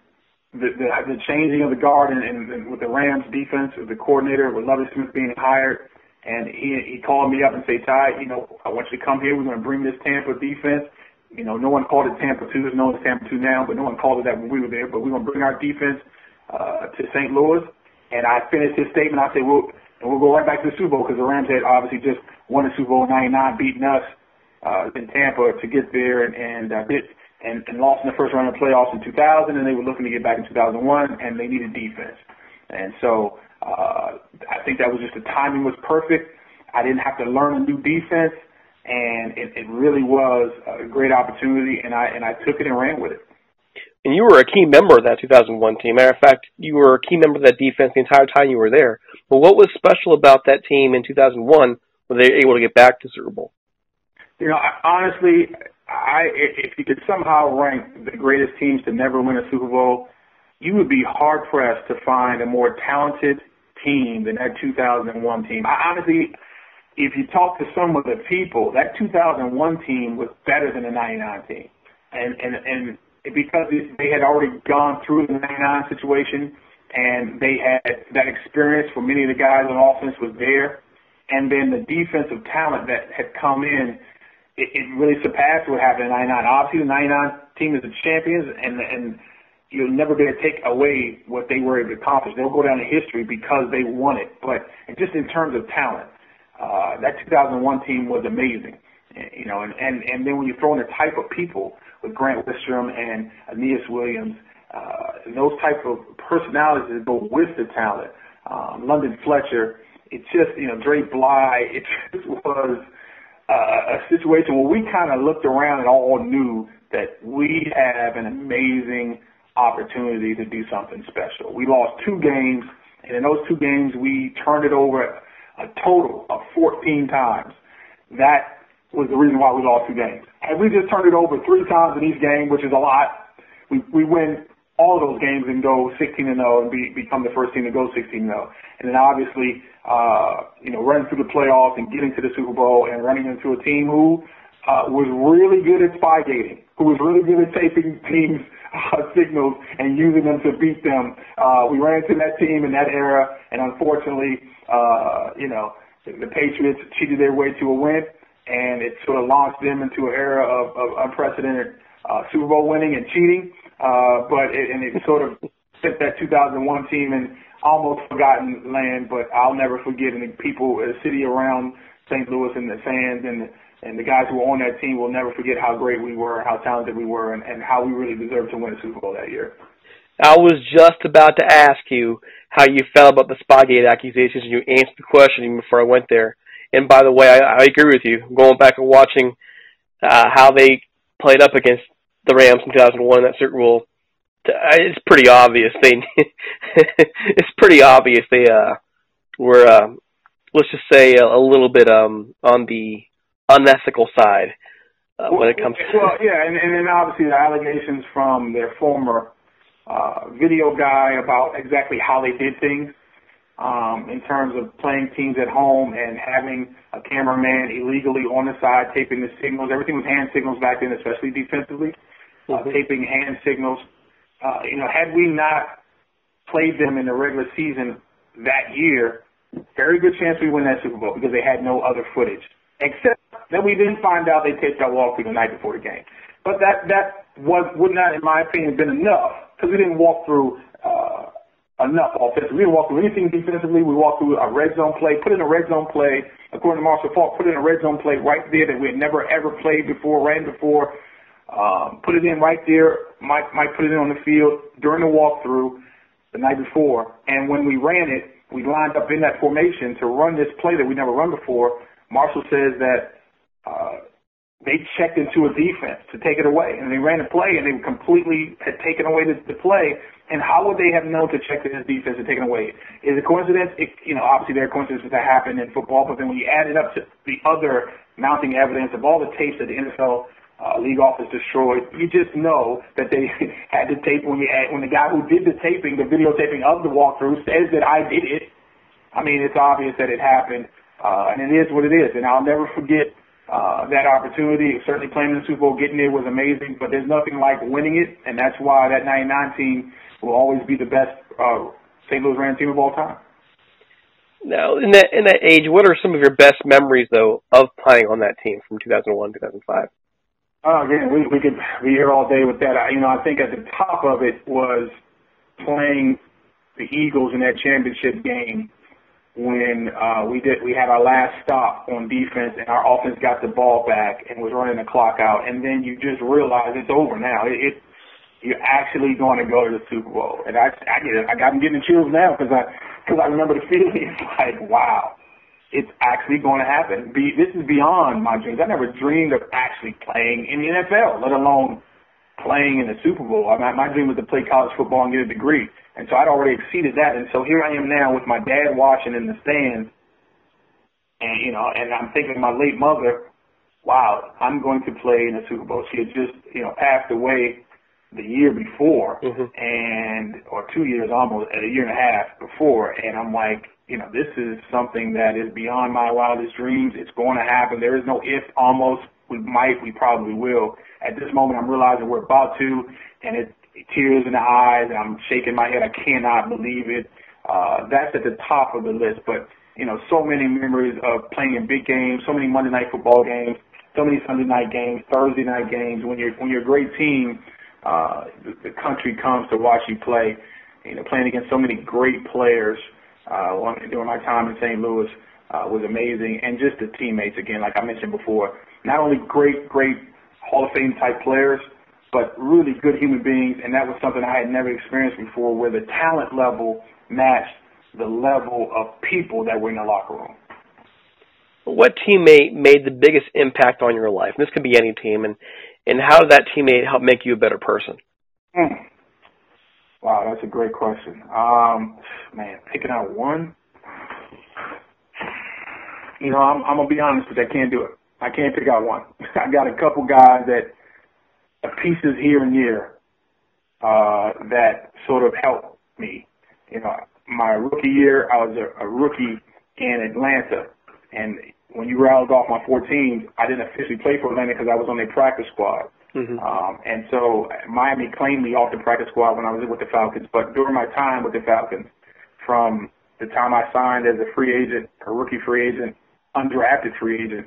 S5: the, the, changing of the guard and, and, with the Rams defense, with the coordinator with Lovie Smith being hired, and he he called me up and said, Ty, you know, I want you to come here. We're going to bring this Tampa defense. You know, no one called it Tampa 2. It's known as Tampa 2 now, but no one called it that when we were there. But we're going to bring our defense uh, to St. Louis. And I finished his statement. I said, well, and we'll go right back to the Super Bowl because the Rams had obviously just won the Super Bowl 99, beating us uh, in Tampa to get there and, and uh, and, and lost in the first round of the playoffs in 2000, and they were looking to get back in 2001, and they needed defense. And so uh, I think that was just the timing was perfect. I didn't have to learn a new defense, and it, it really was a great opportunity, and I and I took it and ran with it.
S4: And you were a key member of that 2001 team. Matter of fact, you were a key member of that defense the entire time you were there. But what was special about that team in 2001? Were they were able to get back to Super Bowl?
S5: You know, I, honestly, I if you could somehow rank the greatest teams to never win a Super Bowl, you would be hard pressed to find a more talented team than that 2001 team. I honestly, if you talk to some of the people, that 2001 team was better than the 99 team, and and and because they had already gone through the 99 situation and they had that experience for many of the guys on offense was there, and then the defensive talent that had come in it, it really surpassed what happened in '99. Obviously, the '99 team is the champions, and and you'll never able to take away what they were able to accomplish. They'll go down in history because they won it. But just in terms of talent, uh, that 2001 team was amazing. You know, and, and and then when you throw in the type of people with Grant Wistrom and Aeneas Williams, uh, those type of personalities that go with the talent, um, London Fletcher, it just you know Dre Bly, it just was uh, a situation where we kind of looked around and all knew that we have an amazing opportunity to do something special. We lost two games, and in those two games, we turned it over a total of 14 times. That was the reason why we lost two games. Had we just turned it over three times in each game, which is a lot, we we win all those games and go 16 and 0 and be, become the first team to go 16 and 0. And then obviously, uh, you know, running through the playoffs and getting to the Super Bowl and running into a team who uh, was really good at spy gating, who was really good at taping teams' uh, signals and using them to beat them. Uh, we ran into that team in that era, and unfortunately, uh, you know, the, the Patriots cheated their way to a win, and it sort of launched them into an era of, of unprecedented uh, Super Bowl winning and cheating. Uh, but it, and it sort of set that 2001 team in almost forgotten land. But I'll never forget, and the people, the city around St. Louis, and the fans, and the, and the guys who were on that team will never forget how great we were, how talented we were, and, and how we really deserved to win a Super Bowl that year.
S4: I was just about to ask you how you felt about the Spygate accusations, and you answered the question even before I went there. And by the way, I, I agree with you. Going back and watching uh, how they played up against the Rams in 2001 that Super Bowl, it's pretty obvious they it's pretty obvious they uh were uh, let's just say a, a little bit um on the unethical side uh, when it comes
S5: to well yeah and, and then obviously the allegations from their former uh video guy about exactly how they did things um in terms of playing teams at home and having a cameraman illegally on the side taping the signals. Everything was hand signals back then especially defensively taping hand signals. Uh, you know, had we not played them in the regular season that year, very good chance we win that Super Bowl because they had no other footage. Except that we didn't find out they taped our walkthrough the night before the game. But that that was would not, in my opinion, have been enough because we didn't walk through uh, enough offensively. We didn't walk through anything defensively. We walked through a red zone play, put in a red zone play. According to Marshall Faulk, put in a red zone play right there that we had never ever played before, ran before um, put it in right there. Mike, Mike put it in on the field during the walkthrough the night before. And when we ran it, we lined up in that formation to run this play that we never run before. Marshall says that uh, they checked into a defense to take it away, and they ran a play, and they completely had taken away the, the play. And how would they have known to check this defense and taken away? Is it coincidence? It, you know, obviously there are coincidences that happen in football, but then when you add it up to the other mounting evidence of all the tapes that the NFL uh, league office destroyed. You just know that they had the tape when you had, when the guy who did the taping, the videotaping of the walkthrough, says that I did it. I mean, it's obvious that it happened, uh, and it is what it is. And I'll never forget uh, that opportunity. Certainly playing in the Super Bowl, getting there was amazing, but there's nothing like winning it, and that's why that 99 team will always be the best uh, St. Louis Rams team of all time.
S4: Now, in that in that age, what are some of your best memories though of playing on that team from 2001 2005?
S5: Oh, again, we we could be here all day with that. I, you know, I think at the top of it was playing the Eagles in that championship game when uh, we did we had our last stop on defense and our offense got the ball back and was running the clock out, and then you just realize it's over now. It, it you're actually going to go to the Super Bowl, and I I get it. I got I'm getting chills now because I because I remember the feeling. Like wow it's actually going to happen. Be, this is beyond my dreams. I never dreamed of actually playing in the NFL, let alone playing in the Super Bowl. I mean, my dream was to play college football and get a degree. And so I'd already exceeded that. And so here I am now with my dad watching in the stands. And, you know, and I'm thinking of my late mother, wow, I'm going to play in the Super Bowl. She had just, you know, passed away the year before mm-hmm. and, or two years almost, a year and a half before. And I'm like, you know, this is something that is beyond my wildest dreams. It's going to happen. There is no if, almost. We might, we probably will. At this moment, I'm realizing we're about to, and it tears in the eyes, and I'm shaking my head. I cannot believe it. Uh, that's at the top of the list. But you know, so many memories of playing in big games, so many Monday night football games, so many Sunday night games, Thursday night games. When you're when you're a great team, uh, the, the country comes to watch you play. You know, playing against so many great players during my time in St. Louis uh, was amazing, and just the teammates again, like I mentioned before, not only great, great Hall of Fame type players, but really good human beings, and that was something I had never experienced before, where the talent level matched the level of people that were in the locker room.
S4: What teammate made the biggest impact on your life? And this could be any team, and and how did that teammate help make you a better person?
S5: Mm. Wow, that's a great question. Um, man, picking out one. You know, I'm, I'm gonna be honest with you. I can't do it. I can't pick out one. I got a couple guys that pieces here and there uh, that sort of helped me. You know, my rookie year, I was a, a rookie in Atlanta, and when you rattled off my four teams, I didn't officially play for Atlanta because I was on their practice squad. Mm-hmm. Um, and so Miami claimed me off the practice squad when I was with the Falcons. But during my time with the Falcons, from the time I signed as a free agent, a rookie free agent, undrafted free agent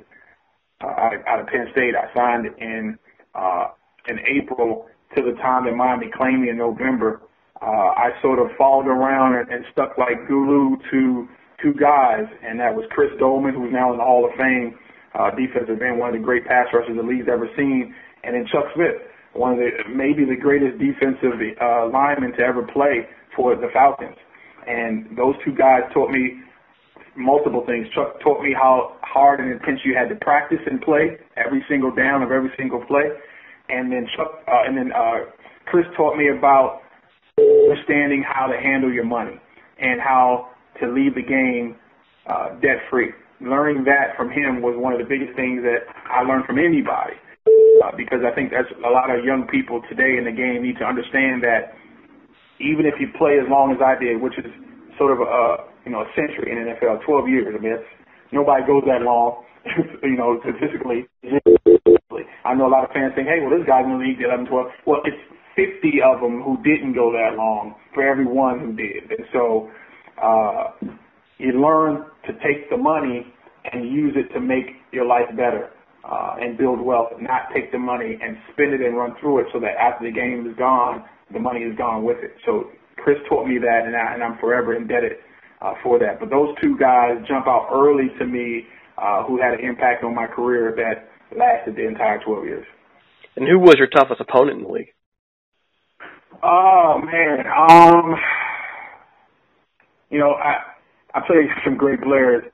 S5: uh, out of Penn State, I signed in uh, in April to the time that Miami claimed me in November. Uh, I sort of followed around and, and stuck like glue to two guys, and that was Chris Doleman, who's now in the Hall of Fame, uh, defensive end, one of the great pass rushers the league's ever seen, and then Chuck Smith, one of the maybe the greatest defensive uh, linemen to ever play for the Falcons. And those two guys taught me multiple things. Chuck taught me how hard and intense you had to practice and play every single down of every single play. And then Chuck, uh, and then uh, Chris taught me about understanding how to handle your money and how to leave the game uh, debt free. Learning that from him was one of the biggest things that I learned from anybody. Uh, because I think that's a lot of young people today in the game need to understand that even if you play as long as I did, which is sort of a you know a century in NFL, 12 years. I mean, nobody goes that long, you know, statistically. I know a lot of fans think, hey, well, this guy's in the league did 11, 12. Well, it's 50 of them who didn't go that long for every one who did, and so uh, you learn to take the money and use it to make your life better uh, and build wealth, not take the money and spend it and run through it so that after the game is gone, the money is gone with it. So Chris taught me that, and, I, and I'm forever indebted uh, for that. But those two guys jump out early to me uh, who had an impact on my career that lasted the entire 12 years.
S4: And who was your toughest opponent in the league?
S5: Oh man, um, you know, I I played some great players,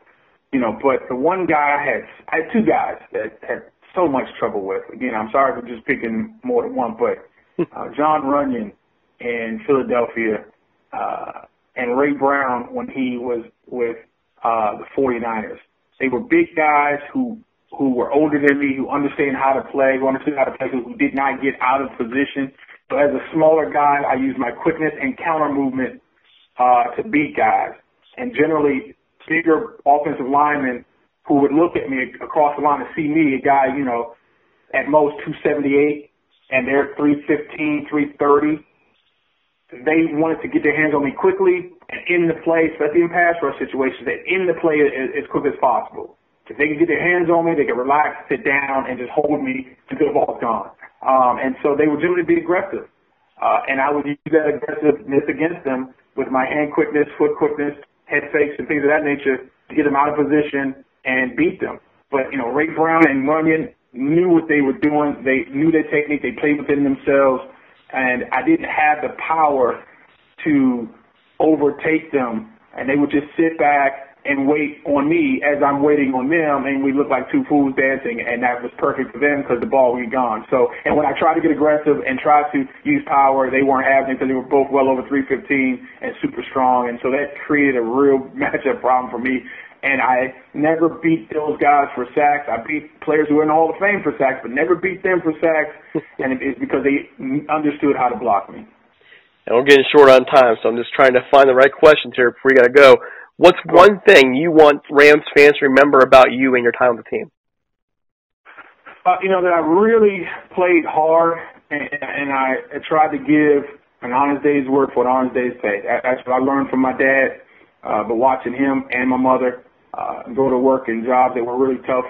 S5: you know, but the one guy I had I had two guys that had so much trouble with. Again, I'm sorry for just picking more than one, but uh, Jon Runyan in Philadelphia uh, and Ray Brown when he was with uh, the 49ers. They were big guys who who were older than me, who understand how to play, who understood how to play, who did not get out of position. So as a smaller guy, I used my quickness and counter movement uh, to beat guys. And generally, bigger offensive linemen who would look at me across the line and see me, a guy, you know, at most 278, and they're 315, 330. They wanted to get their hands on me quickly and in the play, especially in pass rush situations, that in the play as, as quick as possible. If they could get their hands on me, they could relax, sit down, and just hold me until the ball's gone. Um, and so they would generally be aggressive. Uh, and I would use that aggressiveness against them with my hand quickness, foot quickness, head fakes, and things of that nature to get them out of position and beat them. But, you know, Ray Brown and Runyan knew what they were doing. They knew their technique. They played within themselves. And I didn't have the power to overtake them. And they would just sit back and wait on me as I'm waiting on them, and we look like two fools dancing, and that was perfect for them because the ball was gone. So, and when I tried to get aggressive and try to use power, they weren't having it because they were both well over 315 and super strong, and so that created a real matchup problem for me. And I never beat those guys for sacks. I beat players who are in the Hall of Fame for sacks, but never beat them for sacks, and it's because they understood how to block me.
S4: And we're getting short on time, so I'm just trying to find the right questions here before we got to go. What's one thing you want Rams fans to remember about you and your time with the team?
S5: Uh, you know that I really played hard, and, and I tried to give an honest day's work for an honest day's pay. That's what I learned from my dad, uh, but watching him and my mother uh, go to work in jobs that were really tough,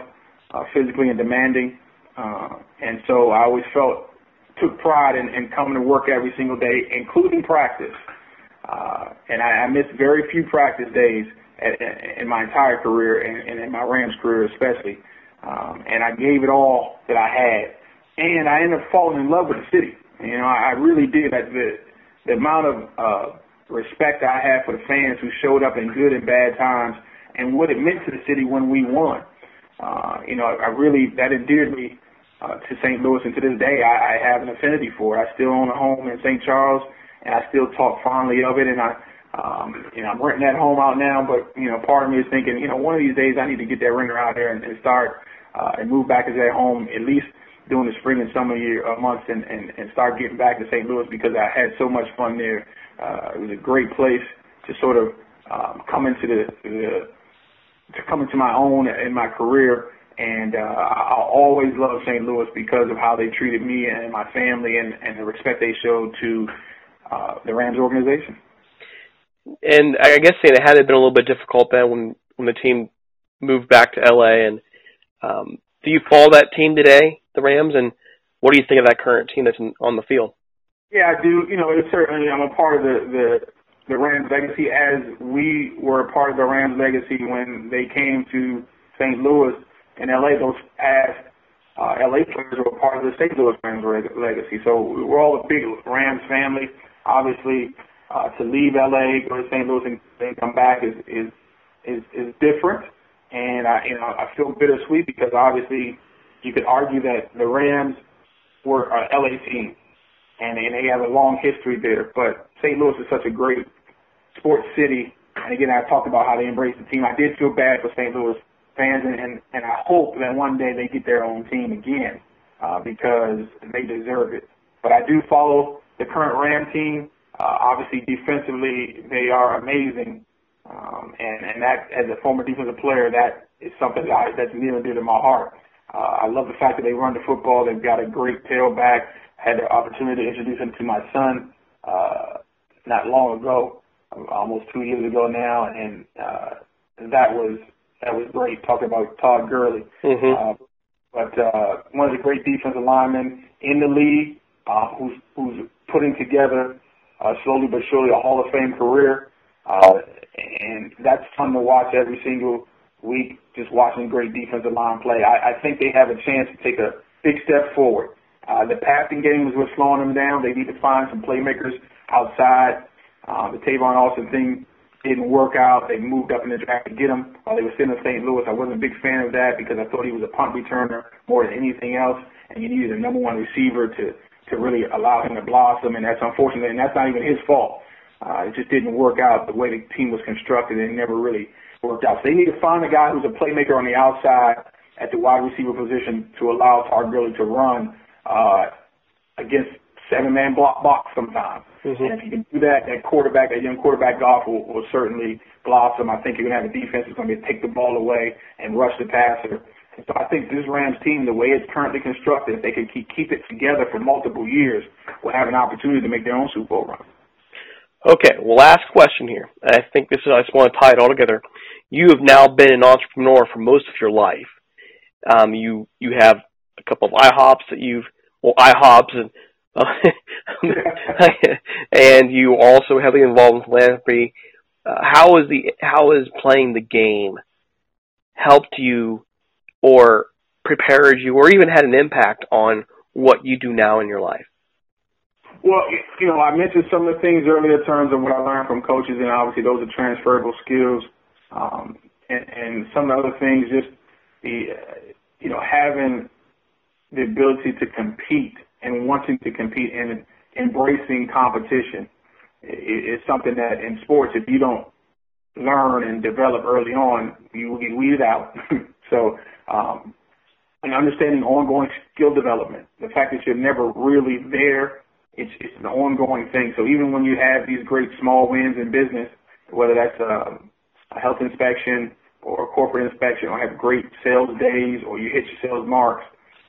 S5: uh, physically and demanding, uh, and so I always felt took pride in, in coming to work every single day, including practice. Uh, and I, I missed very few practice days at, in my entire career and, and in my Rams career especially. Um, and I gave it all that I had. And I ended up falling in love with the city. You know, I, I really did. I, the, the amount of uh, respect I had for the fans who showed up in good and bad times and what it meant to the city when we won. Uh, you know, I really, that endeared me uh, to St. Louis. And to this day, I, I have an affinity for it. I still own a home in St. Charles and I still talk fondly of it. And I, um, you know, I'm renting that home out now, but you know, part of me is thinking, you know, one of these days I need to get that ringer out there and, and start uh, and move back into that home at least during the spring and summer year uh, months and, and, and start getting back to St. Louis because I had so much fun there. Uh, it was a great place to sort of um, come into the, the to come into my own in my career. And uh, I always loved St. Louis because of how they treated me and my family and, and the respect they showed to uh, the Rams organization.
S4: And I guess saying it had it been a little bit difficult then when when the team moved back to LA. And um, do you follow that team today, the Rams? And what do you think of that current team that's in, on the field?
S5: Yeah, I do. You know, it's certainly I'm a part of the the the Rams legacy as we were a part of the Rams legacy when they came to St. Louis and LA. Those past uh, LA players were part of the St. Louis Rams legacy. So we're all a big Rams family. Obviously, uh, to leave LA, go to St. Louis, and, and come back is is is, is different. And I, you know, I feel bittersweet because obviously you could argue that the Rams were an LA team and, and they have a long history there. But St. Louis is such a great sports city. And again, I talked about how they embrace the team. I did feel bad for St. Louis fans, and, and, and I hope that one day they get their own team again uh, because they deserve it. But I do follow the current Ram team. Uh, obviously, defensively, they are amazing. Um, and, and that, as a former defensive player, that is something that I, that's near and dear to my heart. Uh, I love the fact that they run the football. They've got a great tailback had the opportunity to introduce him to my son uh, not long ago, almost two years ago now, and uh, that was that was great. Talking about Todd Gurley,
S4: mm-hmm.
S5: uh, but uh, one of the great defensive linemen in the league, uh, who's who's putting together uh, slowly but surely a Hall of Fame career, uh, and that's fun to watch every single week. Just watching great defensive line play, I, I think they have a chance to take a big step forward. Uh, the passing game is what's slowing them down. They need to find some playmakers outside. Uh, the Tavon Austin thing didn't work out. They moved up in the draft to get him while they were sitting in St. Louis. I wasn't a big fan of that because I thought he was a punt returner more than anything else, and you needed a number one receiver to to really allow him to blossom, and that's unfortunate, and that's not even his fault. Uh, it just didn't work out the way the team was constructed, and it never really worked out. So they need to find a guy who's a playmaker on the outside at the wide receiver position to allow Todd Gurley to run uh, against seven man block box sometimes. Mm-hmm. And if you can do that, that quarterback, that young quarterback Goff will, will certainly blossom. I think you're going to have a defense that's going to be take the ball away and rush the passer. And so I think this Rams team, the way it's currently constructed, if they can keep, keep it together for multiple years, will have an opportunity to make their own Super Bowl run.
S4: Okay, well, last question here. I think this is, I just want to tie it all together. You have now been an entrepreneur for most of your life. Um, you, you have a couple of IHOPs that you've, well, IHOPs and, uh, and you also heavily involved in philanthropy. Uh, how is the, how is playing the game helped you or prepared you or even had an impact on what you do now in your life?
S5: Well, you know, I mentioned some of the things earlier in terms of what I learned from coaches, and obviously those are transferable skills. Um, and, and some of the other things, just the, uh, you know, having the ability to compete and wanting to compete and embracing competition is something that in sports, if you don't learn and develop early on, you will get weeded out. so, um, and understanding ongoing skill development, the fact that you're never really there, it's, it's an ongoing thing. So even when you have these great small wins in business, whether that's a, a health inspection or a corporate inspection or have great sales days or you hit your sales marks,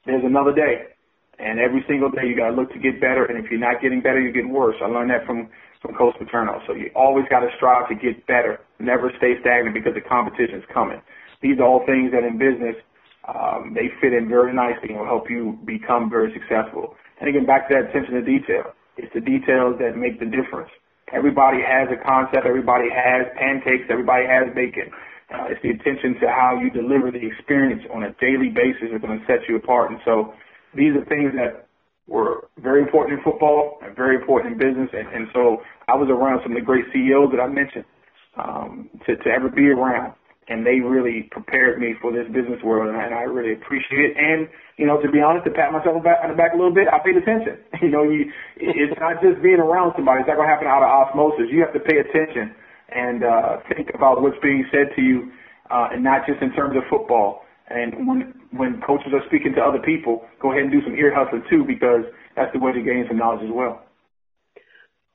S5: there's another day. And every single day you got to look to get better. And if you're not getting better, you get worse. I learned that from, from Coach Paterno. So you always got to strive to get better. Never stay stagnant because the competition is coming. These are all things that in business, um, they fit in very nicely and will help you become very successful. And again, back to that attention to detail. It's the details that make the difference. Everybody has a concept. Everybody has pancakes. Everybody has bacon. Uh, it's the attention to how you deliver the experience on a daily basis that's going to set you apart. And so these are things that were very important in football and very important in business. And, and so I was around some of the great CEOs that I mentioned um, to, to ever be around. And they really prepared me for this business world, and I, and I really appreciate it. And you know, to be honest, to pat myself on the back a little bit, I paid attention. You know, you, it's not just being around somebody; it's not going to happen out of osmosis. You have to pay attention and uh, think about what's being said to you, uh, and not just in terms of football. And when when coaches are speaking to other people, go ahead and do some ear hustling too, because that's the way to gain some knowledge as well.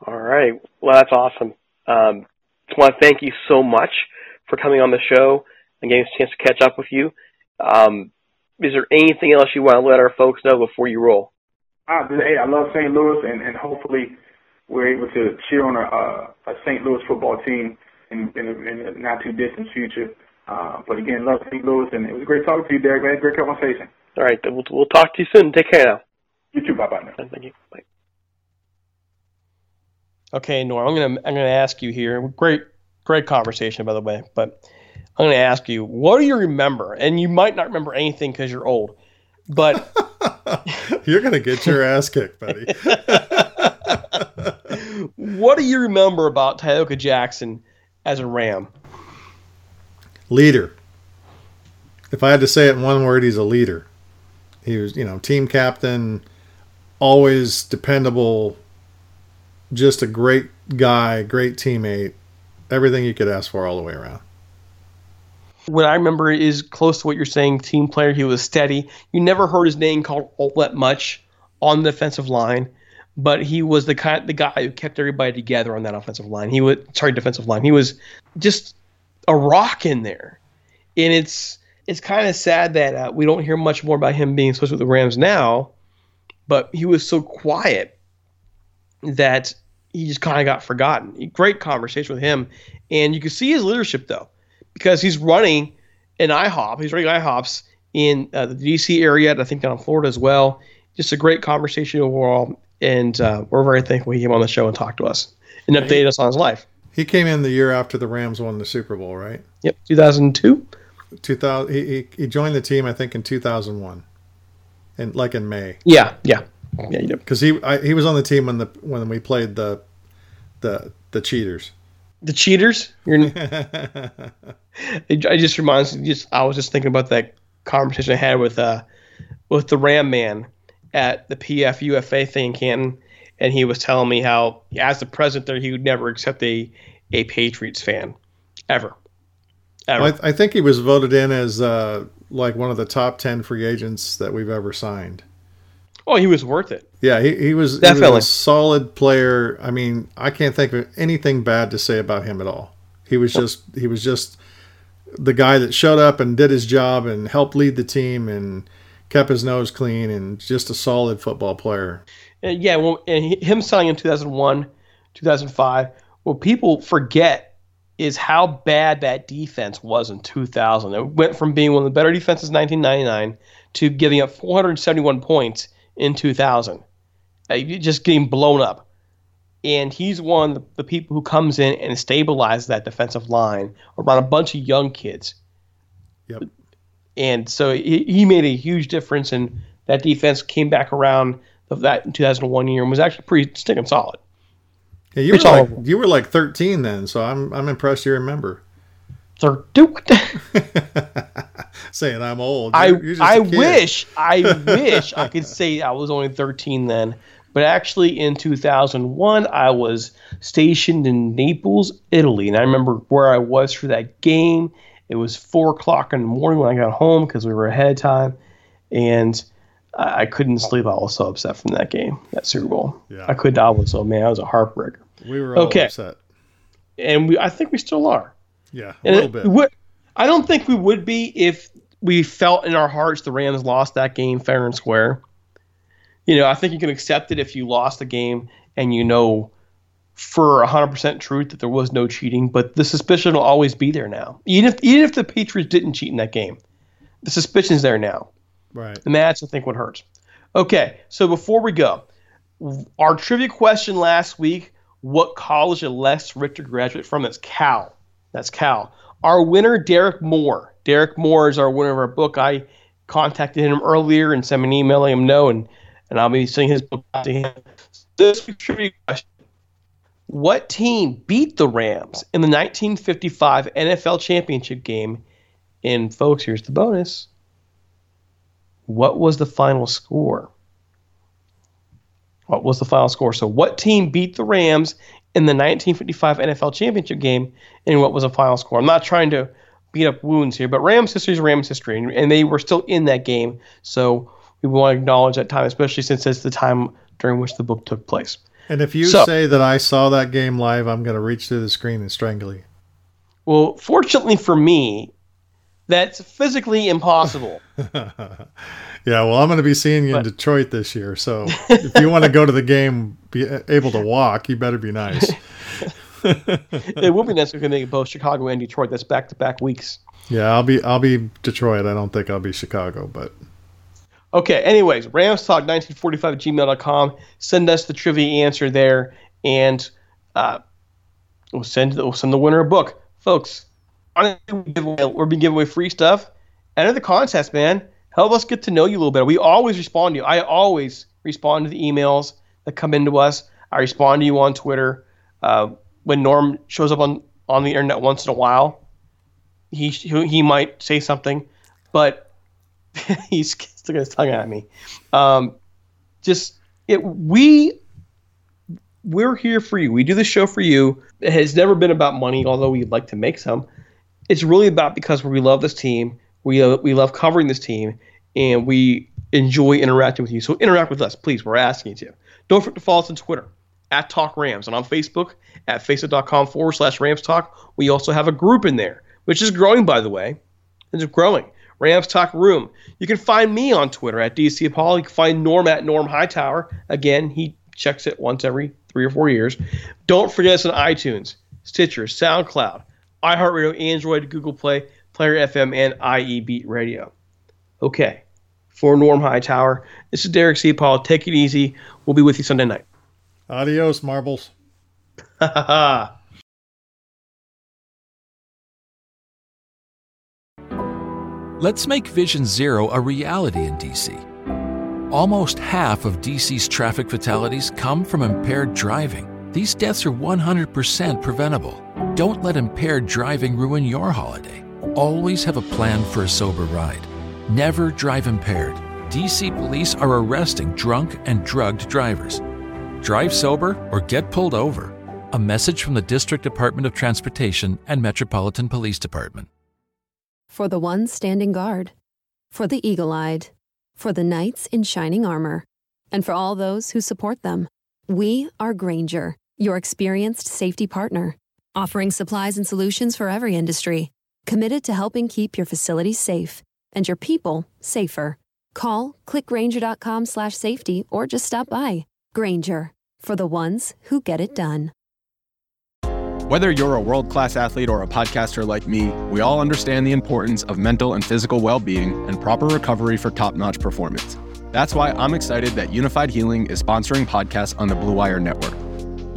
S4: All right. Well, that's awesome. Um, just want to thank you so much for coming on the show and getting a chance to catch up with you. Um, is there anything else you want to let our folks know before you roll?
S5: Uh, hey, I love St. Louis, and, and hopefully we're able to cheer on a, a St. Louis football team in, in, a, in a not too distant future. Uh, but again, love St. Louis, and it was great talking to you, Derek. Man, great conversation.
S4: All right, we'll, we'll talk to you soon. Take care now.
S5: You too. Bye bye now.
S4: Thank you. Bye.
S2: Okay, Nora, I'm gonna I'm gonna ask you here. Great, great conversation, by the way. But I'm gonna ask you, what do you remember? And you might not remember anything because you're old, but
S3: you're gonna get your ass kicked, buddy.
S2: what do you remember about Tyoka Jackson as a Ram?
S3: Leader. If I had to say it in one word, he's a leader. He was, you know, team captain, always dependable, just a great guy, great teammate, everything you could ask for all the way around.
S2: What I remember is close to what you're saying, team player. He was steady. You never heard his name called all that much on the defensive line, but he was the kind, the guy who kept everybody together on that offensive line. He was sorry, defensive line. He was just a rock in there, and it's it's kind of sad that uh, we don't hear much more about him being supposed with the Rams now, but he was so quiet that he just kind of got forgotten. Great conversation with him, and you can see his leadership though, because he's running an IHOP. He's running IHOPs in uh, the DC area, and I think down in Florida as well. Just a great conversation overall, and uh, we're very thankful he came on the show and talked to us and updated us on his life.
S3: He came in the year after the Rams won the Super Bowl, right?
S2: Yep, 2002.
S3: 2000. He, he, he joined the team, I think, in 2001, and like in May.
S2: Yeah, yeah, yeah. You
S3: Because he I, he was on the team when the when we played the the the cheaters.
S2: The cheaters. You're, I just reminds me. Just I was just thinking about that conversation I had with uh with the Ram man at the PFUFA thing in Canton, and he was telling me how as the president there he would never accept a a Patriots fan ever.
S3: Ever. I, I, think he was voted in as uh, like one of the top ten free agents that we've ever signed.
S2: Oh, he was worth it.
S3: Yeah, he, he was definitely he was a solid player. I mean, I can't think of anything bad to say about him at all. He was just he was just the guy that showed up and did his job and helped lead the team and kept his nose clean and just a solid football player.
S2: And yeah, well, and him signing in 2001, 2005. Well, people forget is how bad that defense was in 2000. It went from being one of the better defenses in 1999 to giving up 471 points in 2000. Uh, just getting blown up. And he's one of the people who comes in and stabilizes that defensive line around a bunch of young kids.
S3: Yep.
S2: And so he, he made a huge difference, and that defense came back around of that in 2001 year and was actually pretty sticking solid.
S3: Yeah, you were like you were like 13 then, so I'm I'm impressed you remember.
S2: Sir Duke.
S3: Saying I'm old.
S2: You're, I you're I wish I wish I could say I was only 13 then, but actually in 2001 I was stationed in Naples, Italy, and I remember where I was for that game. It was four o'clock in the morning when I got home because we were ahead of time, and I, I couldn't sleep. I was so upset from that game, that Super Bowl. Yeah. I couldn't. I was so man. I was a heartbreaker.
S3: We were okay. upset,
S2: and we. I think we still are.
S3: Yeah, a and little
S2: bit. Would, I don't think we would be if we felt in our hearts the Rams lost that game fair and square. You know, I think you can accept it if you lost the game and you know for 100% truth that there was no cheating, but the suspicion will always be there now. Even if even if the Patriots didn't cheat in that game, the suspicion is there now.
S3: Right.
S2: And that's I think what hurts. Okay, so before we go, our trivia question last week: What college did Les Richter graduate from? That's Cal. That's Cal. Our winner, Derek Moore. Derek Moore is our winner of our book. I contacted him earlier and sent an email letting him know, and and I'll be sending his book out to him. This trivia question: What team beat the Rams in the 1955 NFL championship game? And folks, here's the bonus. What was the final score? What was the final score? So, what team beat the Rams in the 1955 NFL championship game, in what was a final score? I'm not trying to beat up wounds here, but Rams history is Rams history, and, and they were still in that game. So we want to acknowledge that time, especially since it's the time during which the book took place.
S3: And if you
S2: So-
S3: say that I saw that game live, I'm going to reach through the screen and strangle you.
S2: Well, fortunately for me, that's physically impossible.
S3: Yeah, well, I'm going to be seeing you in Detroit this year. So if you want to go to the game, be able to walk, you better be nice.
S2: it would be nice if we make both Chicago and Detroit. That's back to back weeks.
S3: Yeah, I'll be I'll be Detroit. I don't think I'll be Chicago, but
S2: Okay, anyways, ramstalk1945 at gmail.com. Send us the trivia answer there, and uh, we'll send we'll send the winner a book. Folks, honestly, we give away, we're being giving away free stuff. Enter the contest, man. Help us get to know you a little better. We always respond to you. I always respond to the emails that come into us. I respond to you on Twitter. Uh, when Norm shows up on, on the internet once in a while, he, he might say something, but he's sticking his tongue at me. Um, just it, we we're here for you. We do the show for you. It has never been about money, although we'd like to make some. It's really about because we love this team. We uh, we love covering this team, and we enjoy interacting with you. So interact with us, please. We're asking you to. Don't forget to follow us on Twitter at Talk Rams and on Facebook at facebook.com forward slash Rams Talk. We also have a group in there, which is growing, by the way. It's growing. Rams Talk Room. You can find me on Twitter at DC Apollo. You can find Norm at Norm Hightower. Again, he checks it once every three or four years. Don't forget us on iTunes, Stitcher, SoundCloud, iHeartRadio, Android, Google Play, Player FM, and IE Beat Radio. Okay. For Norm Hightower, this is Derek C. Paul. Take it easy. We'll be with you Sunday night.
S3: adios, marbles.
S2: Ha ha ha.
S6: Let's make Vision Zero a reality in DC. Almost half of DC's traffic fatalities come from impaired driving. These deaths are 100% preventable. Don't let impaired driving ruin your holiday. Always have a plan for a sober ride. Never drive impaired. DC police are arresting drunk and drugged drivers. Drive sober or get pulled over. A message from the District Department of Transportation and Metropolitan Police Department.
S7: For the ones standing guard, for the eagle eyed, for the knights in shining armor, and for all those who support them. We are Grainger, your experienced safety partner, offering supplies and solutions for every industry, committed to helping keep your facilities safe and your people safer. Call clickgrainger.com slash safety or just stop by. Grainger, for the ones who get it done.
S8: Whether you're a world class athlete or a podcaster like me, we all understand the importance of mental and physical well being and proper recovery for top notch performance. That's why I'm excited that Unifyd Healing is sponsoring podcasts on the Blue Wire Network.